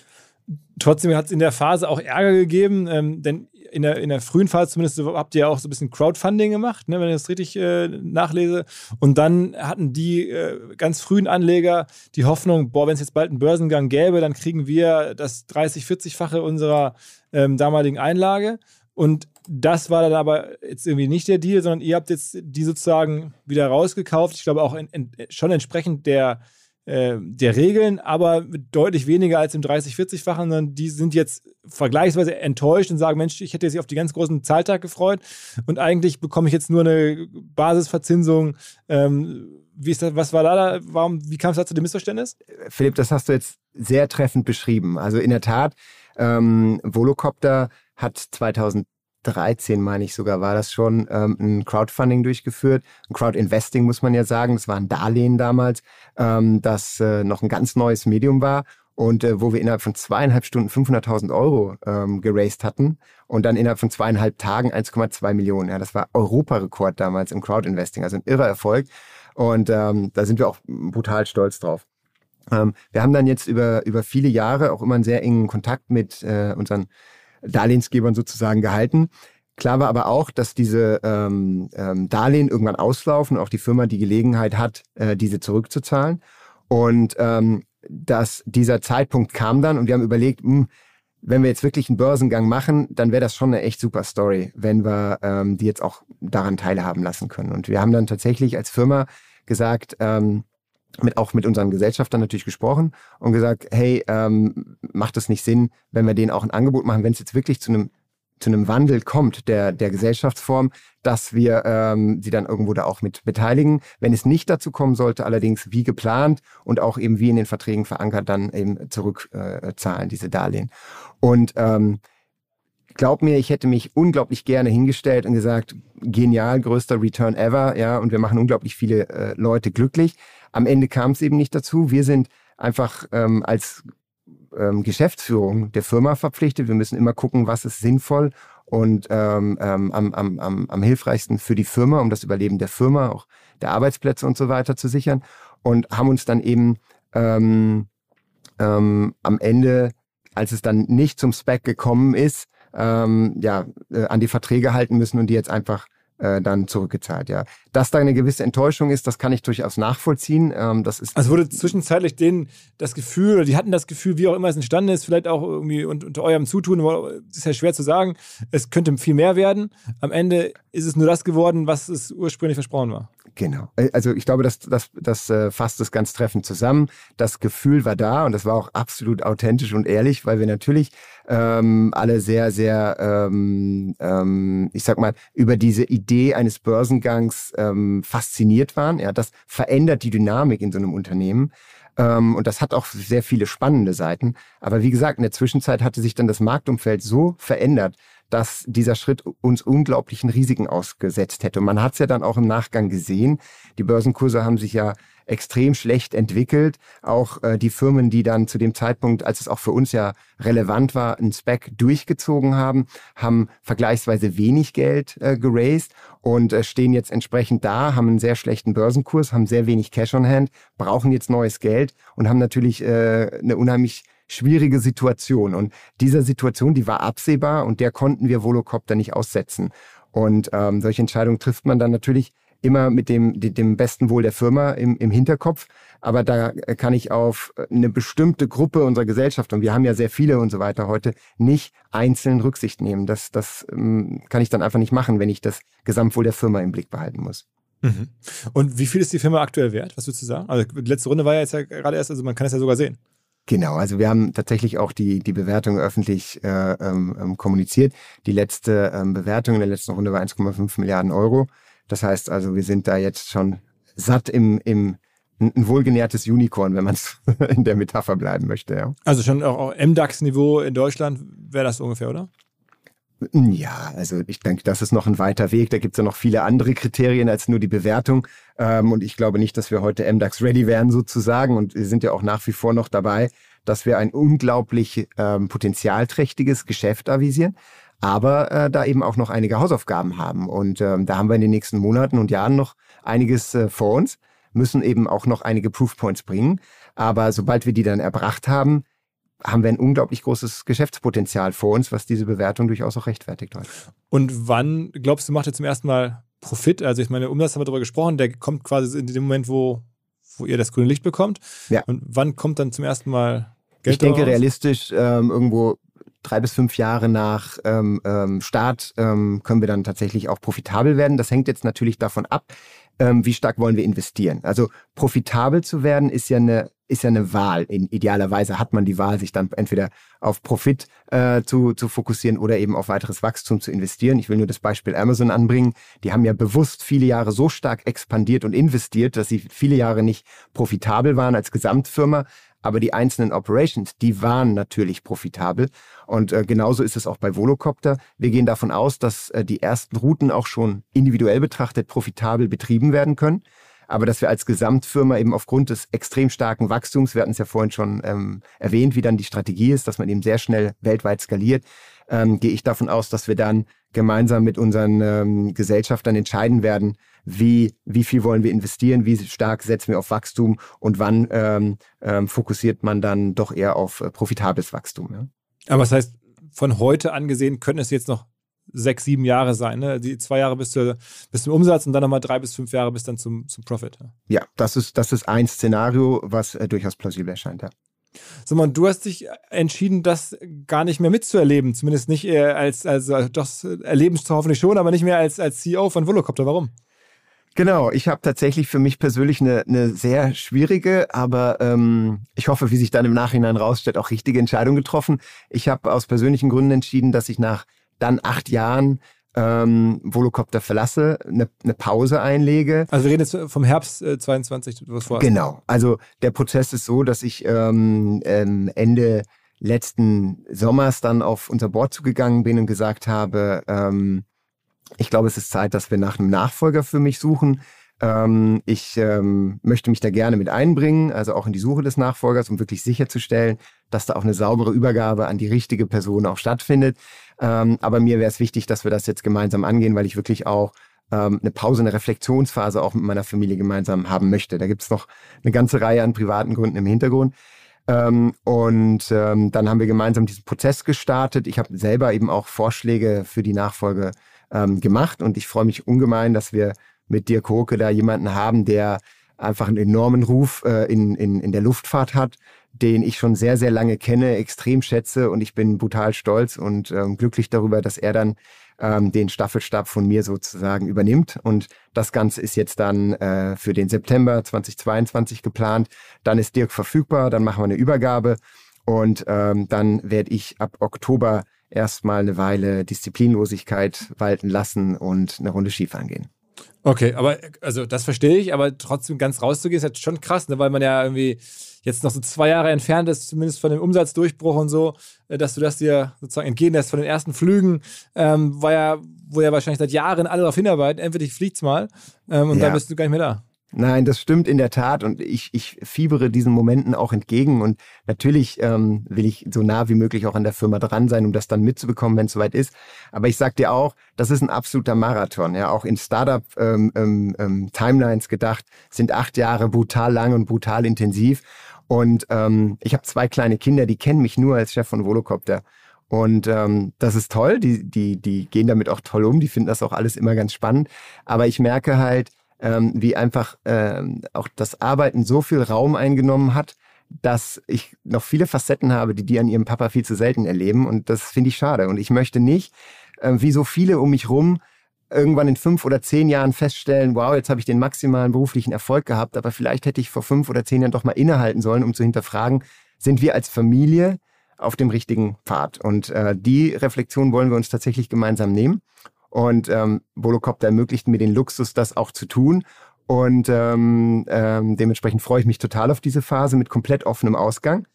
Trotzdem hat es in der Phase auch Ärger gegeben, ähm, denn in der, in der frühen Phase zumindest habt ihr ja auch so ein bisschen Crowdfunding gemacht, ne, wenn ich das richtig äh, nachlese. Und dann hatten die äh, ganz frühen Anleger die Hoffnung, boah, wenn es jetzt bald einen Börsengang gäbe, dann kriegen wir das 30-, 40-fache unserer ähm, damaligen Einlage. Und das war dann aber jetzt irgendwie nicht der Deal, sondern ihr habt jetzt die sozusagen wieder rausgekauft. Ich glaube auch in, in, schon entsprechend der, äh, der Regeln, aber deutlich weniger als im 30-40-fachen, sondern die sind jetzt vergleichsweise enttäuscht und sagen, Mensch, ich hätte sich auf die ganz großen Zahltag gefreut und eigentlich bekomme ich jetzt nur eine Basisverzinsung. Ähm, wie ist das, was war da, warum, wie kam es da zu dem Missverständnis? Philipp, das hast du jetzt sehr treffend beschrieben. Also in der Tat, ähm, Volocopter hat 2000 13, meine ich sogar, war das schon, ähm, ein Crowdfunding durchgeführt. Ein Crowdinvesting muss man ja sagen. Das war ein Darlehen damals, ähm, das äh, noch ein ganz neues Medium war und äh, wo wir innerhalb von zweieinhalb Stunden 500.000 Euro ähm, geraced hatten und dann innerhalb von zweieinhalb Tagen 1,2 Millionen. Ja, das war Europarekord damals im Crowdinvesting, also ein irrer Erfolg. Und ähm, da sind wir auch brutal stolz drauf. Ähm, wir haben dann jetzt über, über viele Jahre auch immer einen sehr engen Kontakt mit äh, unseren Darlehensgebern sozusagen gehalten. Klar war aber auch, dass diese ähm, ähm, Darlehen irgendwann auslaufen und auch die Firma die Gelegenheit hat, äh, diese zurückzuzahlen. Und ähm, dass dieser Zeitpunkt kam dann und wir haben überlegt, mh, hm, wenn wir jetzt wirklich einen Börsengang machen, dann wäre das schon eine echt super Story, wenn wir ähm, die jetzt auch daran teilhaben lassen können. Und wir haben dann tatsächlich als Firma gesagt, ähm, mit auch mit unseren Gesellschaftern natürlich gesprochen und gesagt, hey, ähm, macht es nicht Sinn, wenn wir denen auch ein Angebot machen, wenn es jetzt wirklich zu einem zu einem Wandel kommt der, der Gesellschaftsform, dass wir ähm, sie dann irgendwo da auch mit beteiligen. Wenn es nicht dazu kommen sollte, allerdings wie geplant und auch eben wie in den Verträgen verankert, dann eben zurückzahlen, äh, diese Darlehen. Und ähm, glaub mir, ich hätte mich unglaublich gerne hingestellt und gesagt, genial, größter Return ever, ja, und wir machen unglaublich viele äh, Leute glücklich. Am Ende kam es eben nicht dazu. Wir sind einfach ähm, als ähm, Geschäftsführung der Firma verpflichtet. Wir müssen immer gucken, was ist sinnvoll und ähm, ähm, am, am, am, am hilfreichsten für die Firma, um das Überleben der Firma, auch der Arbeitsplätze und so weiter zu sichern. Und haben uns dann eben ähm, ähm, am Ende, als es dann nicht zum Spec gekommen ist, ähm, ja, äh, an die Verträge halten müssen und die jetzt einfach äh, dann zurückgezahlt, ja. Dass da eine gewisse Enttäuschung ist, das kann ich durchaus nachvollziehen. Ähm, das ist also wurde zwischenzeitlich denen das Gefühl, oder die hatten das Gefühl, wie auch immer es entstanden ist, vielleicht auch irgendwie unter eurem Zutun, ist ja schwer zu sagen, es könnte viel mehr werden. Am Ende ist es nur das geworden, was es ursprünglich versprochen war. Genau. Äh, also ich glaube, das, das, das äh, fasst es ganz treffend zusammen. Das Gefühl war da und das war auch absolut authentisch und ehrlich, weil wir natürlich ähm, alle sehr, sehr, ähm, ähm, ich sag mal, über diese Idee eines Börsengangs ähm, fasziniert waren. Ja, das verändert die Dynamik in so einem Unternehmen. Ähm, und das hat auch sehr viele spannende Seiten. Aber wie gesagt, in der Zwischenzeit hatte sich dann das Marktumfeld so verändert, dass dieser Schritt uns unglaublichen Risiken ausgesetzt hätte. Und man hat es ja dann auch im Nachgang gesehen. Die Börsenkurse haben sich ja extrem schlecht entwickelt. Auch äh, die Firmen, die dann zu dem Zeitpunkt, als es auch für uns ja relevant war, ein Spec durchgezogen haben, haben vergleichsweise wenig Geld äh, geraced und äh, stehen jetzt entsprechend da, haben einen sehr schlechten Börsenkurs, haben sehr wenig Cash on Hand, brauchen jetzt neues Geld und haben natürlich äh, eine unheimlich schwierige Situation. Und dieser Situation, die war absehbar und der konnten wir Volocopter nicht aussetzen. Und ähm, solche Entscheidungen trifft man dann natürlich immer mit dem, dem besten Wohl der Firma im, im Hinterkopf. Aber da kann ich auf eine bestimmte Gruppe unserer Gesellschaft, und wir haben ja sehr viele und so weiter heute, nicht einzeln Rücksicht nehmen. Das, das ähm, kann ich dann einfach nicht machen, wenn ich das Gesamtwohl der Firma im Blick behalten muss. Mhm. Und wie viel ist die Firma aktuell wert? Was würdest du sagen? Also letzte Runde war ja jetzt ja gerade erst, also man kann es ja sogar sehen. Genau, also wir haben tatsächlich auch die, die Bewertung öffentlich äh, ähm, ähm kommuniziert. Die letzte ähm, Bewertung in der letzten Runde war 1,5 Milliarden Euro. Das heißt also, wir sind da jetzt schon satt im, im ein wohlgenährtes Unicorn, wenn man es in der Metapher bleiben möchte. Ja. Also schon auch MDAX-Niveau in Deutschland wäre das ungefähr, oder? Ja, also ich denke, das ist noch ein weiter Weg. Da gibt es ja noch viele andere Kriterien als nur die Bewertung. Ähm, und ich glaube nicht, dass wir heute MDAX ready wären sozusagen. Und wir sind ja auch nach wie vor noch dabei, dass wir ein unglaublich ähm, potenzialträchtiges Geschäft avisieren aber äh, da eben auch noch einige Hausaufgaben haben. Und ähm, da haben wir in den nächsten Monaten und Jahren noch einiges äh, vor uns, müssen eben auch noch einige Proofpoints bringen. Aber sobald wir die dann erbracht haben, haben wir ein unglaublich großes Geschäftspotenzial vor uns, was diese Bewertung durchaus auch rechtfertigt heute. Und wann, glaubst du, macht ihr zum ersten Mal Profit? Also ich meine, Umsatz haben wir darüber gesprochen, der kommt quasi in dem Moment, wo, wo ihr das grüne Licht bekommt. Ja. Und wann kommt dann zum ersten Mal Geld Ich denke daraus? realistisch ähm, irgendwo drei bis fünf Jahre nach ähm, ähm, Start ähm, können wir dann tatsächlich auch profitabel werden. Das hängt jetzt natürlich davon ab, ähm, wie stark wollen wir investieren. Also profitabel zu werden ist ja eine ist ja eine Wahl. In idealerweise hat man die Wahl, sich dann entweder auf Profit äh, zu, zu fokussieren oder eben auf weiteres Wachstum zu investieren. Ich will nur das Beispiel Amazon anbringen. Die haben ja bewusst viele Jahre so stark expandiert und investiert, dass sie viele Jahre nicht profitabel waren als Gesamtfirma, aber die einzelnen Operations, die waren natürlich profitabel. Und äh, genauso ist es auch bei Volocopter. Wir gehen davon aus, dass äh, die ersten Routen auch schon individuell betrachtet profitabel betrieben werden können. Aber dass wir als Gesamtfirma eben aufgrund des extrem starken Wachstums, wir hatten es ja vorhin schon ähm, erwähnt, wie dann die Strategie ist, dass man eben sehr schnell weltweit skaliert, ähm, gehe ich davon aus, dass wir dann gemeinsam mit unseren ähm, Gesellschaftern entscheiden werden, wie, wie viel wollen wir investieren, wie stark setzen wir auf Wachstum und wann ähm, ähm, fokussiert man dann doch eher auf äh, profitables Wachstum. Ja? Aber das heißt, von heute angesehen können es jetzt noch sechs, sieben Jahre sein, ne? Die zwei Jahre bis, zur, bis zum Umsatz und dann nochmal drei bis fünf Jahre bis dann zum, zum Profit. Ja, ja das, ist, das ist ein Szenario, was äh, durchaus plausibel erscheint, ja. So, man, du hast dich entschieden, das gar nicht mehr mitzuerleben. Zumindest nicht äh, als, also das erleben es hoffentlich schon, aber nicht mehr als, als CEO von Volocopter. Warum? Genau, ich habe tatsächlich für mich persönlich eine, eine sehr schwierige, aber ähm, ich hoffe, wie sich dann im Nachhinein rausstellt, auch richtige Entscheidung getroffen. Ich habe aus persönlichen Gründen entschieden, dass ich nach dann acht Jahren ähm, Volocopter verlasse, eine, eine Pause einlege. Also wir reden jetzt vom Herbst äh, 22, was vorhast. Genau. Also der Prozess ist so, dass ich ähm, ähm, Ende letzten Sommers dann auf unser Board zugegangen bin und gesagt habe, ähm, ich glaube, es ist Zeit, dass wir nach einem Nachfolger für mich suchen. Ähm, ich ähm, möchte mich da gerne mit einbringen, also auch in die Suche des Nachfolgers, um wirklich sicherzustellen, dass da auch eine saubere Übergabe an die richtige Person auch stattfindet. Ähm, aber mir wäre es wichtig, dass wir das jetzt gemeinsam angehen, weil ich wirklich auch ähm, eine Pause, eine Reflexionsphase auch mit meiner Familie gemeinsam haben möchte. Da gibt es noch eine ganze Reihe an privaten Gründen im Hintergrund. Ähm, und ähm, dann haben wir gemeinsam diesen Prozess gestartet. Ich habe selber eben auch Vorschläge für die Nachfolge ähm, gemacht. Und ich freue mich ungemein, dass wir mit Dirk Hoke da jemanden haben, der einfach einen enormen Ruf äh, in, in, in der Luftfahrt hat, den ich schon sehr, sehr lange kenne, extrem schätze und ich bin brutal stolz und ähm, glücklich darüber, dass er dann ähm, den Staffelstab von mir sozusagen übernimmt. Und das Ganze ist jetzt dann äh, für den September 2022 geplant. Dann ist Dirk verfügbar, dann machen wir eine Übergabe und ähm, dann werde ich ab Oktober erstmal eine Weile Disziplinlosigkeit walten lassen und eine Runde Skifahren gehen. Okay, aber also das verstehe ich, aber trotzdem ganz rauszugehen ist halt schon krass, ne? weil man ja irgendwie jetzt noch so zwei Jahre entfernt ist, zumindest von dem Umsatzdurchbruch und so, äh, dass du das dir sozusagen entgehen lässt von den ersten Flügen, ähm, war ja, wo ja wahrscheinlich seit Jahren alle darauf hinarbeiten, entweder ich fliegt's mal ähm, und ja. dann bist du gar nicht mehr da. Nein, das stimmt in der Tat und ich, ich fiebere diesen Momenten auch entgegen und natürlich ähm, will ich so nah wie möglich auch an der Firma dran sein, um das dann mitzubekommen, wenn es soweit ist. Aber ich sag dir auch, das ist ein absoluter Marathon. Ja, auch in Startup ähm, ähm, ähm, gedacht sind acht Jahre brutal lang und brutal intensiv. Und ähm, ich habe zwei kleine Kinder, die kennen mich nur als Chef von Volocopter. Und ähm, das ist toll, die, die, die gehen damit auch toll um, die finden das auch alles immer ganz spannend. Aber ich merke halt, ähm, wie einfach ähm, auch das Arbeiten so viel Raum eingenommen hat, dass ich noch viele Facetten habe, die die an ihrem Papa viel zu selten erleben. Und das finde ich schade. Und ich möchte nicht, äh, wie so viele um mich rum, irgendwann in fünf oder zehn Jahren feststellen, wow, jetzt habe ich den maximalen beruflichen Erfolg gehabt, aber vielleicht hätte ich vor fünf oder zehn Jahren doch mal innehalten sollen, um zu hinterfragen, sind wir als Familie auf dem richtigen Pfad? Und äh, die Reflexion wollen wir uns tatsächlich gemeinsam nehmen. Und ähm, Volocopter ermöglicht mir den Luxus, das auch zu tun. Und ähm, ähm, dementsprechend freue ich mich total auf diese Phase mit komplett offenem Ausgang.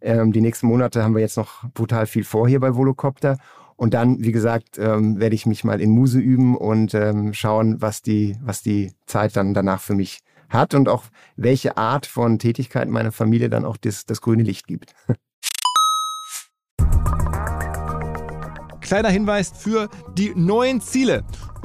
Ähm, die nächsten Monate haben wir jetzt noch brutal viel vor hier bei Volocopter. Und dann, wie gesagt, ähm, werde ich mich mal in Muse üben und ähm, schauen, was die, was die Zeit dann danach für mich hat und auch welche Art von Tätigkeit meiner Familie dann auch das, das grüne Licht gibt. Kleiner Hinweis für die neuen Ziele.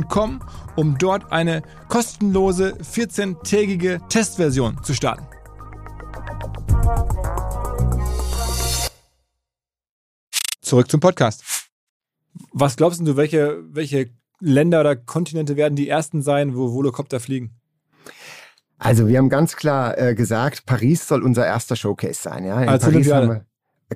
www.ecom, um dort eine kostenlose 14-tägige Testversion zu starten. Zurück zum Podcast. Was glaubst du, welche, welche Länder oder Kontinente werden die ersten sein, wo Volocopter fliegen? Also wir haben ganz klar äh, gesagt, Paris soll unser erster Showcase sein. Ja? In Als Paris haben wir,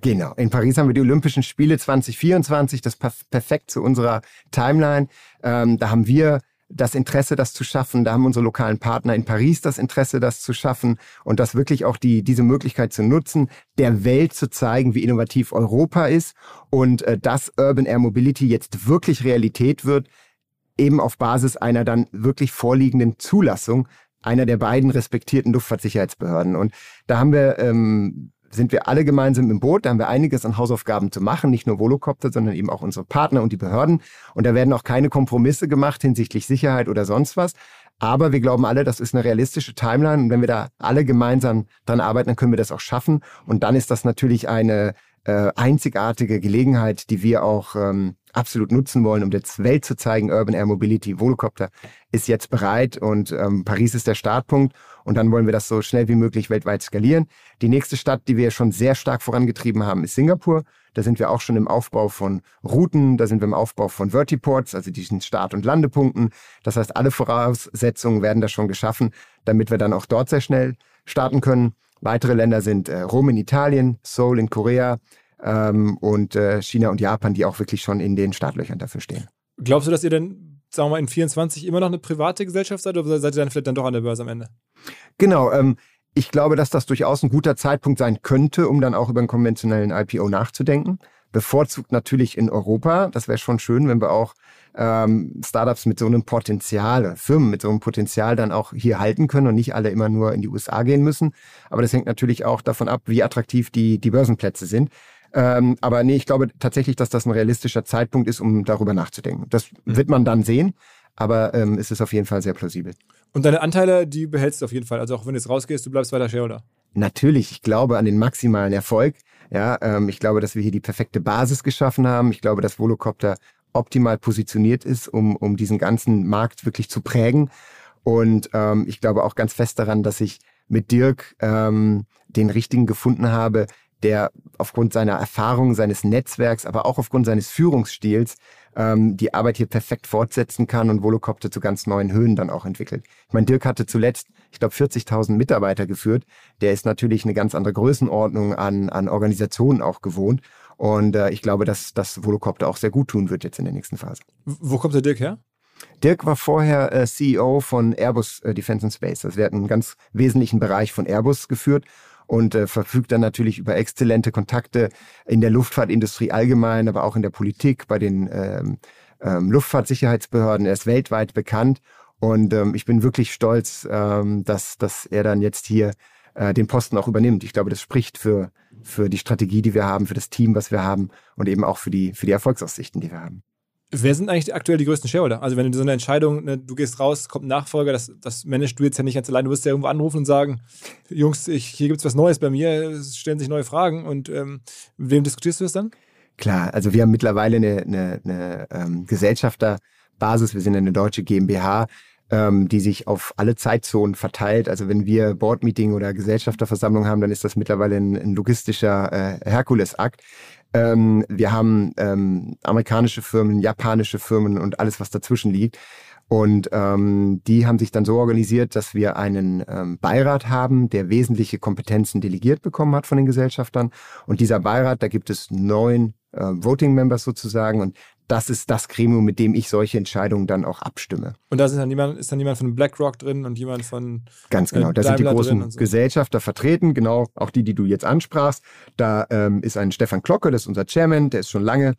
Genau. In Paris haben wir die Olympischen Spiele 2024. Das passt perfekt zu unserer Timeline. Ähm, da haben wir das Interesse, das zu schaffen. Da haben unsere lokalen Partner in Paris das Interesse, das zu schaffen und das wirklich auch die, diese Möglichkeit zu nutzen, der Welt zu zeigen, wie innovativ Europa ist und äh, dass Urban Air Mobility jetzt wirklich Realität wird, eben auf Basis einer dann wirklich vorliegenden Zulassung einer der beiden respektierten Luftfahrtsicherheitsbehörden. Und da haben wir ähm, sind wir alle gemeinsam im Boot. Da haben wir einiges an Hausaufgaben zu machen, nicht nur Volocopter, sondern eben auch unsere Partner und die Behörden. Und da werden auch keine Kompromisse gemacht hinsichtlich Sicherheit oder sonst was. Aber wir glauben alle, das ist eine realistische Timeline. Und wenn wir da alle gemeinsam dran arbeiten, dann können wir das auch schaffen. Und dann ist das natürlich eine äh, einzigartige Gelegenheit, die wir auch ähm, absolut nutzen wollen, um der Welt zu zeigen, Urban Air Mobility, Volocopter ist jetzt bereit und ähm, Paris ist der Startpunkt. Und dann wollen wir das so schnell wie möglich weltweit skalieren. Die nächste Stadt, die wir schon sehr stark vorangetrieben haben, ist Singapur. Da sind wir auch schon im Aufbau von Routen, da sind wir im Aufbau von Vertiports, also diesen Start- und Landepunkten. Das heißt, alle Voraussetzungen werden da schon geschaffen, damit wir dann auch dort sehr schnell starten können. Weitere Länder sind äh, Rom in Italien, Seoul in Korea ähm, und äh, China und Japan, die auch wirklich schon in den Startlöchern dafür stehen. Glaubst du, dass ihr denn, sagen wir mal, in 24 immer noch eine private Gesellschaft seid oder seid ihr dann vielleicht dann doch an der Börse am Ende? Genau. Ähm, ich glaube, dass das durchaus ein guter Zeitpunkt sein könnte, um dann auch über einen konventionellen IPO nachzudenken. Bevorzugt natürlich in Europa. Das wäre schon schön, wenn wir auch ähm, Startups mit so einem Potenzial, Firmen mit so einem Potenzial dann auch hier halten können und nicht alle immer nur in die USA gehen müssen. Aber das hängt natürlich auch davon ab, wie attraktiv die, die Börsenplätze sind. Ähm, aber nee, ich glaube tatsächlich, dass das ein realistischer Zeitpunkt ist, um darüber nachzudenken. Das mhm. wird man dann sehen, aber ähm, es ist auf jeden Fall sehr plausibel. Und deine Anteile, die behältst du auf jeden Fall. Also auch wenn du jetzt rausgehst, du bleibst weiter Shareholder. Natürlich, ich glaube an den maximalen Erfolg. Ja, ähm, ich glaube, dass wir hier die perfekte Basis geschaffen haben. Ich glaube, dass Volocopter optimal positioniert ist, um, um diesen ganzen Markt wirklich zu prägen. Und ähm, ich glaube auch ganz fest daran, dass ich mit Dirk ähm, den richtigen gefunden habe, der aufgrund seiner Erfahrung, seines Netzwerks, aber auch aufgrund seines Führungsstils ähm, die Arbeit hier perfekt fortsetzen kann und Volocopter zu ganz neuen Höhen dann auch entwickelt. Ich meine, Dirk hatte zuletzt, ich glaube, 40.000 Mitarbeiter geführt. Der ist natürlich eine ganz andere Größenordnung an, an Organisationen auch gewohnt. Und äh, ich glaube, dass das Volocopter auch sehr gut tun wird jetzt in der nächsten Phase. Wo kommt der Dirk her? Dirk war vorher äh, CEO von Airbus äh, Defense and Space. Also er hat einen ganz wesentlichen Bereich von Airbus geführt und äh, verfügt dann natürlich über exzellente Kontakte in der Luftfahrtindustrie allgemein, aber auch in der Politik, bei den ähm, ähm, Luftfahrtsicherheitsbehörden. Er ist weltweit bekannt und ähm, ich bin wirklich stolz, ähm, dass, dass er dann jetzt hier äh, den Posten auch übernimmt. Ich glaube, das spricht für, für die Strategie, die wir haben, für das Team, was wir haben und eben auch für die, für die Erfolgsaussichten, die wir haben. Wer sind eigentlich aktuell die größten Shareholder? Also wenn du so eine Entscheidung, ne, du gehst raus, kommt ein Nachfolger, das, das managst du jetzt ja nicht ganz allein. Du wirst ja irgendwo anrufen und sagen, Jungs, ich, hier gibt es was Neues bei mir, es stellen sich neue Fragen und ähm, mit wem diskutierst du das dann? Klar, also wir haben mittlerweile eine, eine, eine ähm, Gesellschafterbasis, wir sind eine deutsche GmbH, ähm, die sich auf alle Zeitzonen verteilt. Also wenn wir Boardmeeting oder Gesellschafterversammlung haben, dann ist das mittlerweile ein, ein logistischer äh, Herkulesakt. Ähm, wir haben ähm, amerikanische Firmen, japanische Firmen und alles, was dazwischen liegt. Und ähm, die haben sich dann so organisiert, dass wir einen ähm, Beirat haben, der wesentliche Kompetenzen delegiert bekommen hat von den Gesellschaftern. Und dieser Beirat, da gibt es neun äh, Voting Members sozusagen. Und das ist das Gremium, mit dem ich solche Entscheidungen dann auch abstimme. Und da ist dann jemand, ist dann jemand von BlackRock drin und jemand von Ganz genau, da sind die großen so. Gesellschafter vertreten, genau, auch die, die du jetzt ansprachst. Da ähm, ist ein Stefan Klocke, das ist unser Chairman, der ist schon lange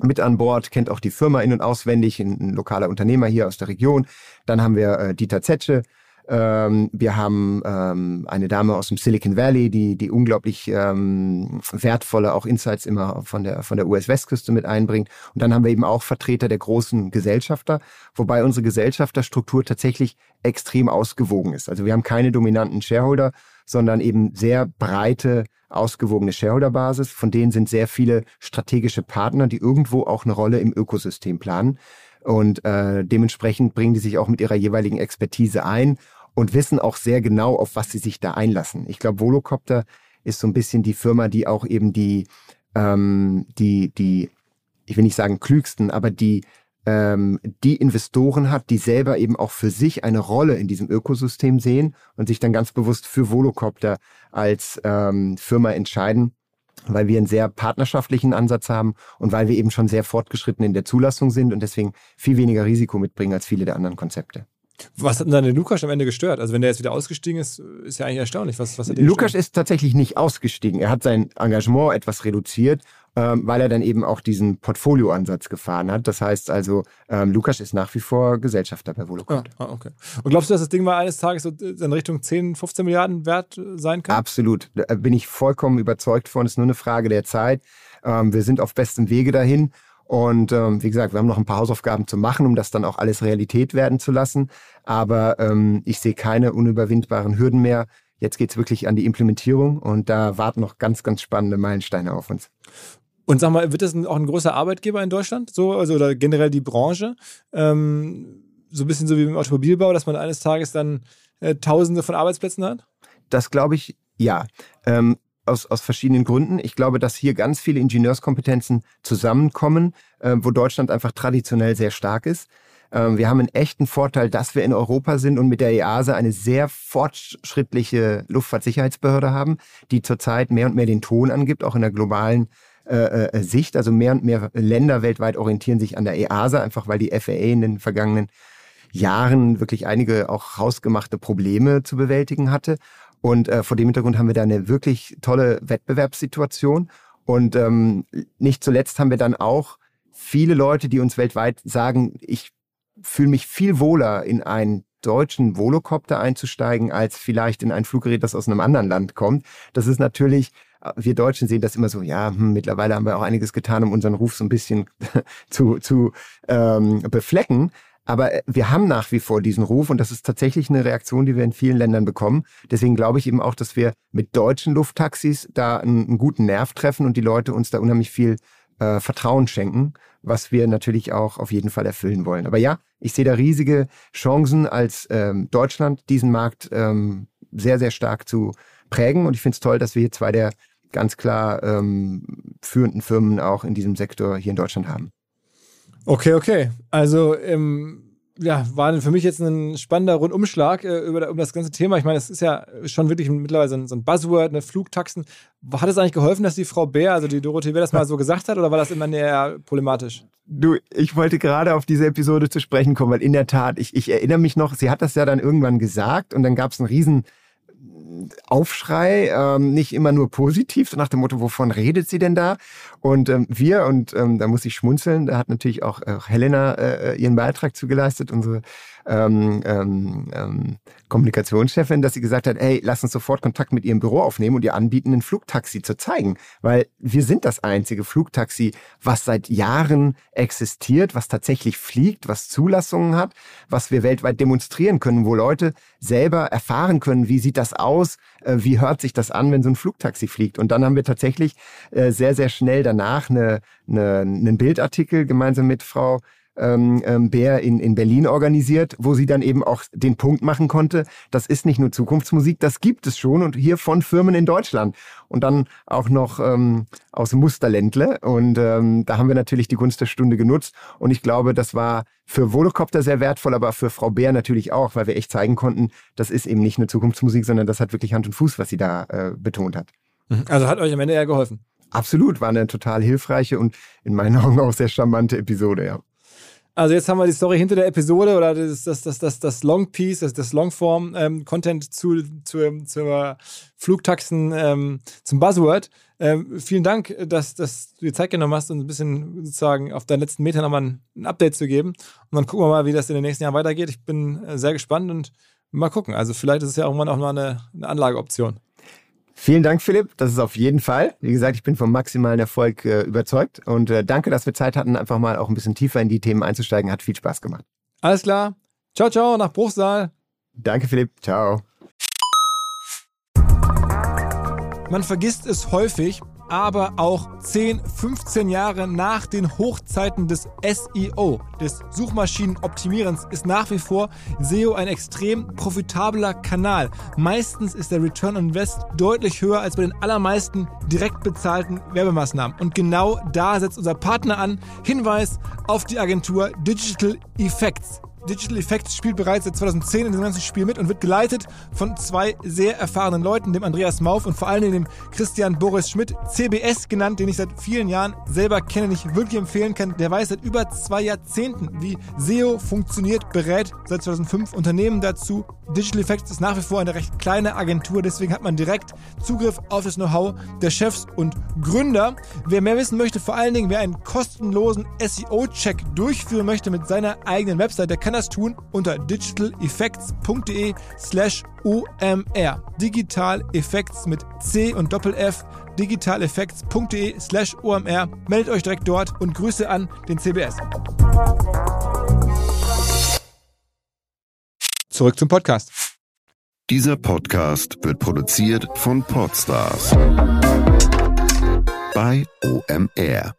mit an Bord, kennt auch die Firma in- und auswendig, ein, ein lokaler Unternehmer hier aus der Region. Dann haben wir äh, Dieter Zetsche, ähm, wir haben ähm, eine Dame aus dem Silicon Valley, die, die unglaublich ähm, wertvolle auch Insights immer von der, von der US-Westküste mit einbringt. Und dann haben wir eben auch Vertreter der großen Gesellschafter, wobei unsere Gesellschafterstruktur tatsächlich extrem ausgewogen ist. Also wir haben keine dominanten Shareholder, sondern eben sehr breite, ausgewogene Shareholderbasis. Von denen sind sehr viele strategische Partner, die irgendwo auch eine Rolle im Ökosystem planen. Und äh, dementsprechend bringen die sich auch mit ihrer jeweiligen Expertise ein und wissen auch sehr genau, auf was sie sich da einlassen. Ich glaube, Volocopter ist so ein bisschen die Firma, die auch eben die, ähm, die, die, ich will nicht sagen klügsten, aber die, ähm, die Investoren hat, die selber eben auch für sich eine Rolle in diesem Ökosystem sehen und sich dann ganz bewusst für Volocopter als ähm, Firma entscheiden weil wir einen sehr partnerschaftlichen Ansatz haben und weil wir eben schon sehr fortgeschritten in der Zulassung sind und deswegen viel weniger Risiko mitbringen als viele der anderen Konzepte. Was hat denn dann den Lukas am Ende gestört? Also wenn der jetzt wieder ausgestiegen ist, ist ja eigentlich erstaunlich. Was, was hat Lukas ist tatsächlich nicht ausgestiegen. Er hat sein Engagement etwas reduziert ähm, weil er dann eben auch diesen Portfolioansatz gefahren hat. Das heißt also, ähm, Lukas ist nach wie vor Gesellschafter bei Volocopter. Ah, ah, okay. Und glaubst du, dass das Ding mal eines Tages so in Richtung 10, 15 Milliarden wert sein kann? Absolut. Da bin ich vollkommen überzeugt von. Es ist nur eine Frage der Zeit. Ähm, wir sind auf bestem Wege dahin. Und ähm, wie gesagt, wir haben noch ein paar Hausaufgaben zu machen, um das dann auch alles Realität werden zu lassen. Aber ähm, ich sehe keine unüberwindbaren Hürden mehr. Jetzt geht es wirklich an die Implementierung und da warten noch ganz, ganz spannende Meilensteine auf uns. Und sag mal, wird das auch ein großer Arbeitgeber in Deutschland? So, also oder generell die Branche? Ähm, so ein bisschen so wie im Automobilbau, dass man eines Tages dann äh, Tausende von Arbeitsplätzen hat? Das glaube ich, ja. Ähm, aus, aus verschiedenen Gründen. Ich glaube, dass hier ganz viele Ingenieurskompetenzen zusammenkommen, äh, wo Deutschland einfach traditionell sehr stark ist. Ähm, wir haben einen echten Vorteil, dass wir in Europa sind und mit der EASA eine sehr fortschrittliche Luftfahrtsicherheitsbehörde haben, die zurzeit mehr und mehr den Ton angibt, auch in der globalen äh, äh, Sicht. Also mehr und mehr Länder weltweit orientieren sich an der EASA, einfach weil die FAA in den vergangenen Jahren wirklich einige auch hausgemachte Probleme zu bewältigen hatte. Und äh, vor dem Hintergrund haben wir da eine wirklich tolle Wettbewerbssituation. Und ähm, nicht zuletzt haben wir dann auch viele Leute, die uns weltweit sagen, ich fühle mich viel wohler in einen deutschen Volocopter einzusteigen, als vielleicht in ein Fluggerät, das aus einem anderen Land kommt. Das ist natürlich wir Deutschen sehen das immer so, ja, hm, mittlerweile haben wir auch einiges getan, um unseren Ruf so ein bisschen zu, zu ähm, beflecken. Aber äh, wir haben nach wie vor diesen Ruf und das ist tatsächlich eine Reaktion, die wir in vielen Ländern bekommen. Deswegen glaube ich eben auch, dass wir mit deutschen Lufttaxis da einen, einen guten Nerv treffen und die Leute uns da unheimlich viel äh, Vertrauen schenken, was wir natürlich auch auf jeden Fall erfüllen wollen. Aber ja, ich sehe da riesige Chancen als ähm, Deutschland, diesen Markt ähm, sehr, sehr stark zu prägen. Und ich finde es toll, dass wir hier zwei der ganz klar ähm, führenden Firmen auch in diesem Sektor hier in Deutschland haben. Okay, okay. Also ähm, ja, war für mich jetzt ein spannender Rundumschlag äh, über um das ganze Thema. Ich meine, es ist ja schon wirklich mittlerweile so ein, so ein Buzzword, eine Flugtaxen. Hat es eigentlich geholfen, dass die Frau Bär, also die Dorothee Bär, das mal so gesagt hat, oder war das immer eher problematisch? Du, ich wollte gerade auf diese Episode zu sprechen kommen, weil in der Tat, ich, ich erinnere mich noch, sie hat das ja dann irgendwann gesagt und dann gab es einen riesen Aufschrei, ähm, nicht immer nur positiv, so nach dem Motto, wovon redet sie denn da? Und ähm, wir, und ähm, da muss ich schmunzeln, da hat natürlich auch äh, Helena äh, ihren Beitrag zugeleistet, unsere ähm, ähm, ähm, Kommunikationschefin, dass sie gesagt hat, hey, lass uns sofort Kontakt mit ihrem Büro aufnehmen und ihr anbieten, ein Flugtaxi zu zeigen. Weil wir sind das einzige Flugtaxi, was seit Jahren existiert, was tatsächlich fliegt, was Zulassungen hat, was wir weltweit demonstrieren können, wo Leute selber erfahren können, wie sieht das aus, äh, wie hört sich das an, wenn so ein Flugtaxi fliegt. Und dann haben wir tatsächlich äh, sehr, sehr schnell danach eine, eine, einen Bildartikel gemeinsam mit Frau ähm, ähm, Bär in, in Berlin organisiert, wo sie dann eben auch den Punkt machen konnte, das ist nicht nur Zukunftsmusik, das gibt es schon und hier von Firmen in Deutschland. Und dann auch noch ähm, aus Musterländle. Und ähm, da haben wir natürlich die Gunst der Stunde genutzt. Und ich glaube, das war für Volocopter sehr wertvoll, aber für Frau Bär natürlich auch, weil wir echt zeigen konnten, das ist eben nicht nur Zukunftsmusik, sondern das hat wirklich Hand und Fuß, was sie da äh, betont hat. Mhm. Also hat euch am Ende eher geholfen. Absolut, war eine total hilfreiche und in meinen Augen auch sehr charmante Episode, ja. Also jetzt haben wir die Story hinter der Episode oder das, das, das, das, das Long Piece, das, das Longform-Content ähm, zu, zu, zur Flugtaxen ähm, zum Buzzword. Ähm, vielen Dank, dass, dass du dir Zeit genommen hast, uns ein bisschen sozusagen auf deinen letzten Metern nochmal ein, ein Update zu geben. Und dann gucken wir mal, wie das in den nächsten Jahren weitergeht. Ich bin äh, sehr gespannt und mal gucken. Also vielleicht ist es ja irgendwann auch mal eine, eine Anlageoption. Vielen Dank, Philipp. Das ist auf jeden Fall. Wie gesagt, ich bin vom maximalen Erfolg äh, überzeugt. Und äh, danke, dass wir Zeit hatten, einfach mal auch ein bisschen tiefer in die Themen einzusteigen. Hat viel Spaß gemacht. Alles klar. Ciao, ciao, nach Bruchsal. Danke, Philipp. Ciao. Man vergisst es häufig, aber auch 10, 15 Jahre nach den Hochzeiten des SEO, des Suchmaschinenoptimierens, ist nach wie vor SEO ein extrem profitabler Kanal. Meistens ist der Return on Invest deutlich höher als bei den allermeisten direkt bezahlten Werbemaßnahmen. Und genau da setzt unser Partner an. Hinweis auf die Agentur Digital Effects. Digital Effects spielt bereits seit 2010 in diesem ganzen Spiel mit und wird geleitet von zwei sehr erfahrenen Leuten, dem Andreas Mauf und vor allem dem Christian Boris Schmidt, CBS genannt, den ich seit vielen Jahren selber kenne, nicht wirklich empfehlen kann. Der weiß seit über zwei Jahrzehnten, wie SEO funktioniert, berät seit 2005 Unternehmen dazu. Digital Effects ist nach wie vor eine recht kleine Agentur, deswegen hat man direkt Zugriff auf das Know-how der Chefs und Gründer. Wer mehr wissen möchte, vor allen Dingen, wer einen kostenlosen SEO-Check durchführen möchte mit seiner eigenen Website, der kann das tun unter digitaleffects.de slash OMR. Digital Effects mit C und Doppel F. digitaleffects.de slash OMR. Meldet euch direkt dort und Grüße an den CBS. Zurück zum Podcast. Dieser Podcast wird produziert von Podstars bei OMR.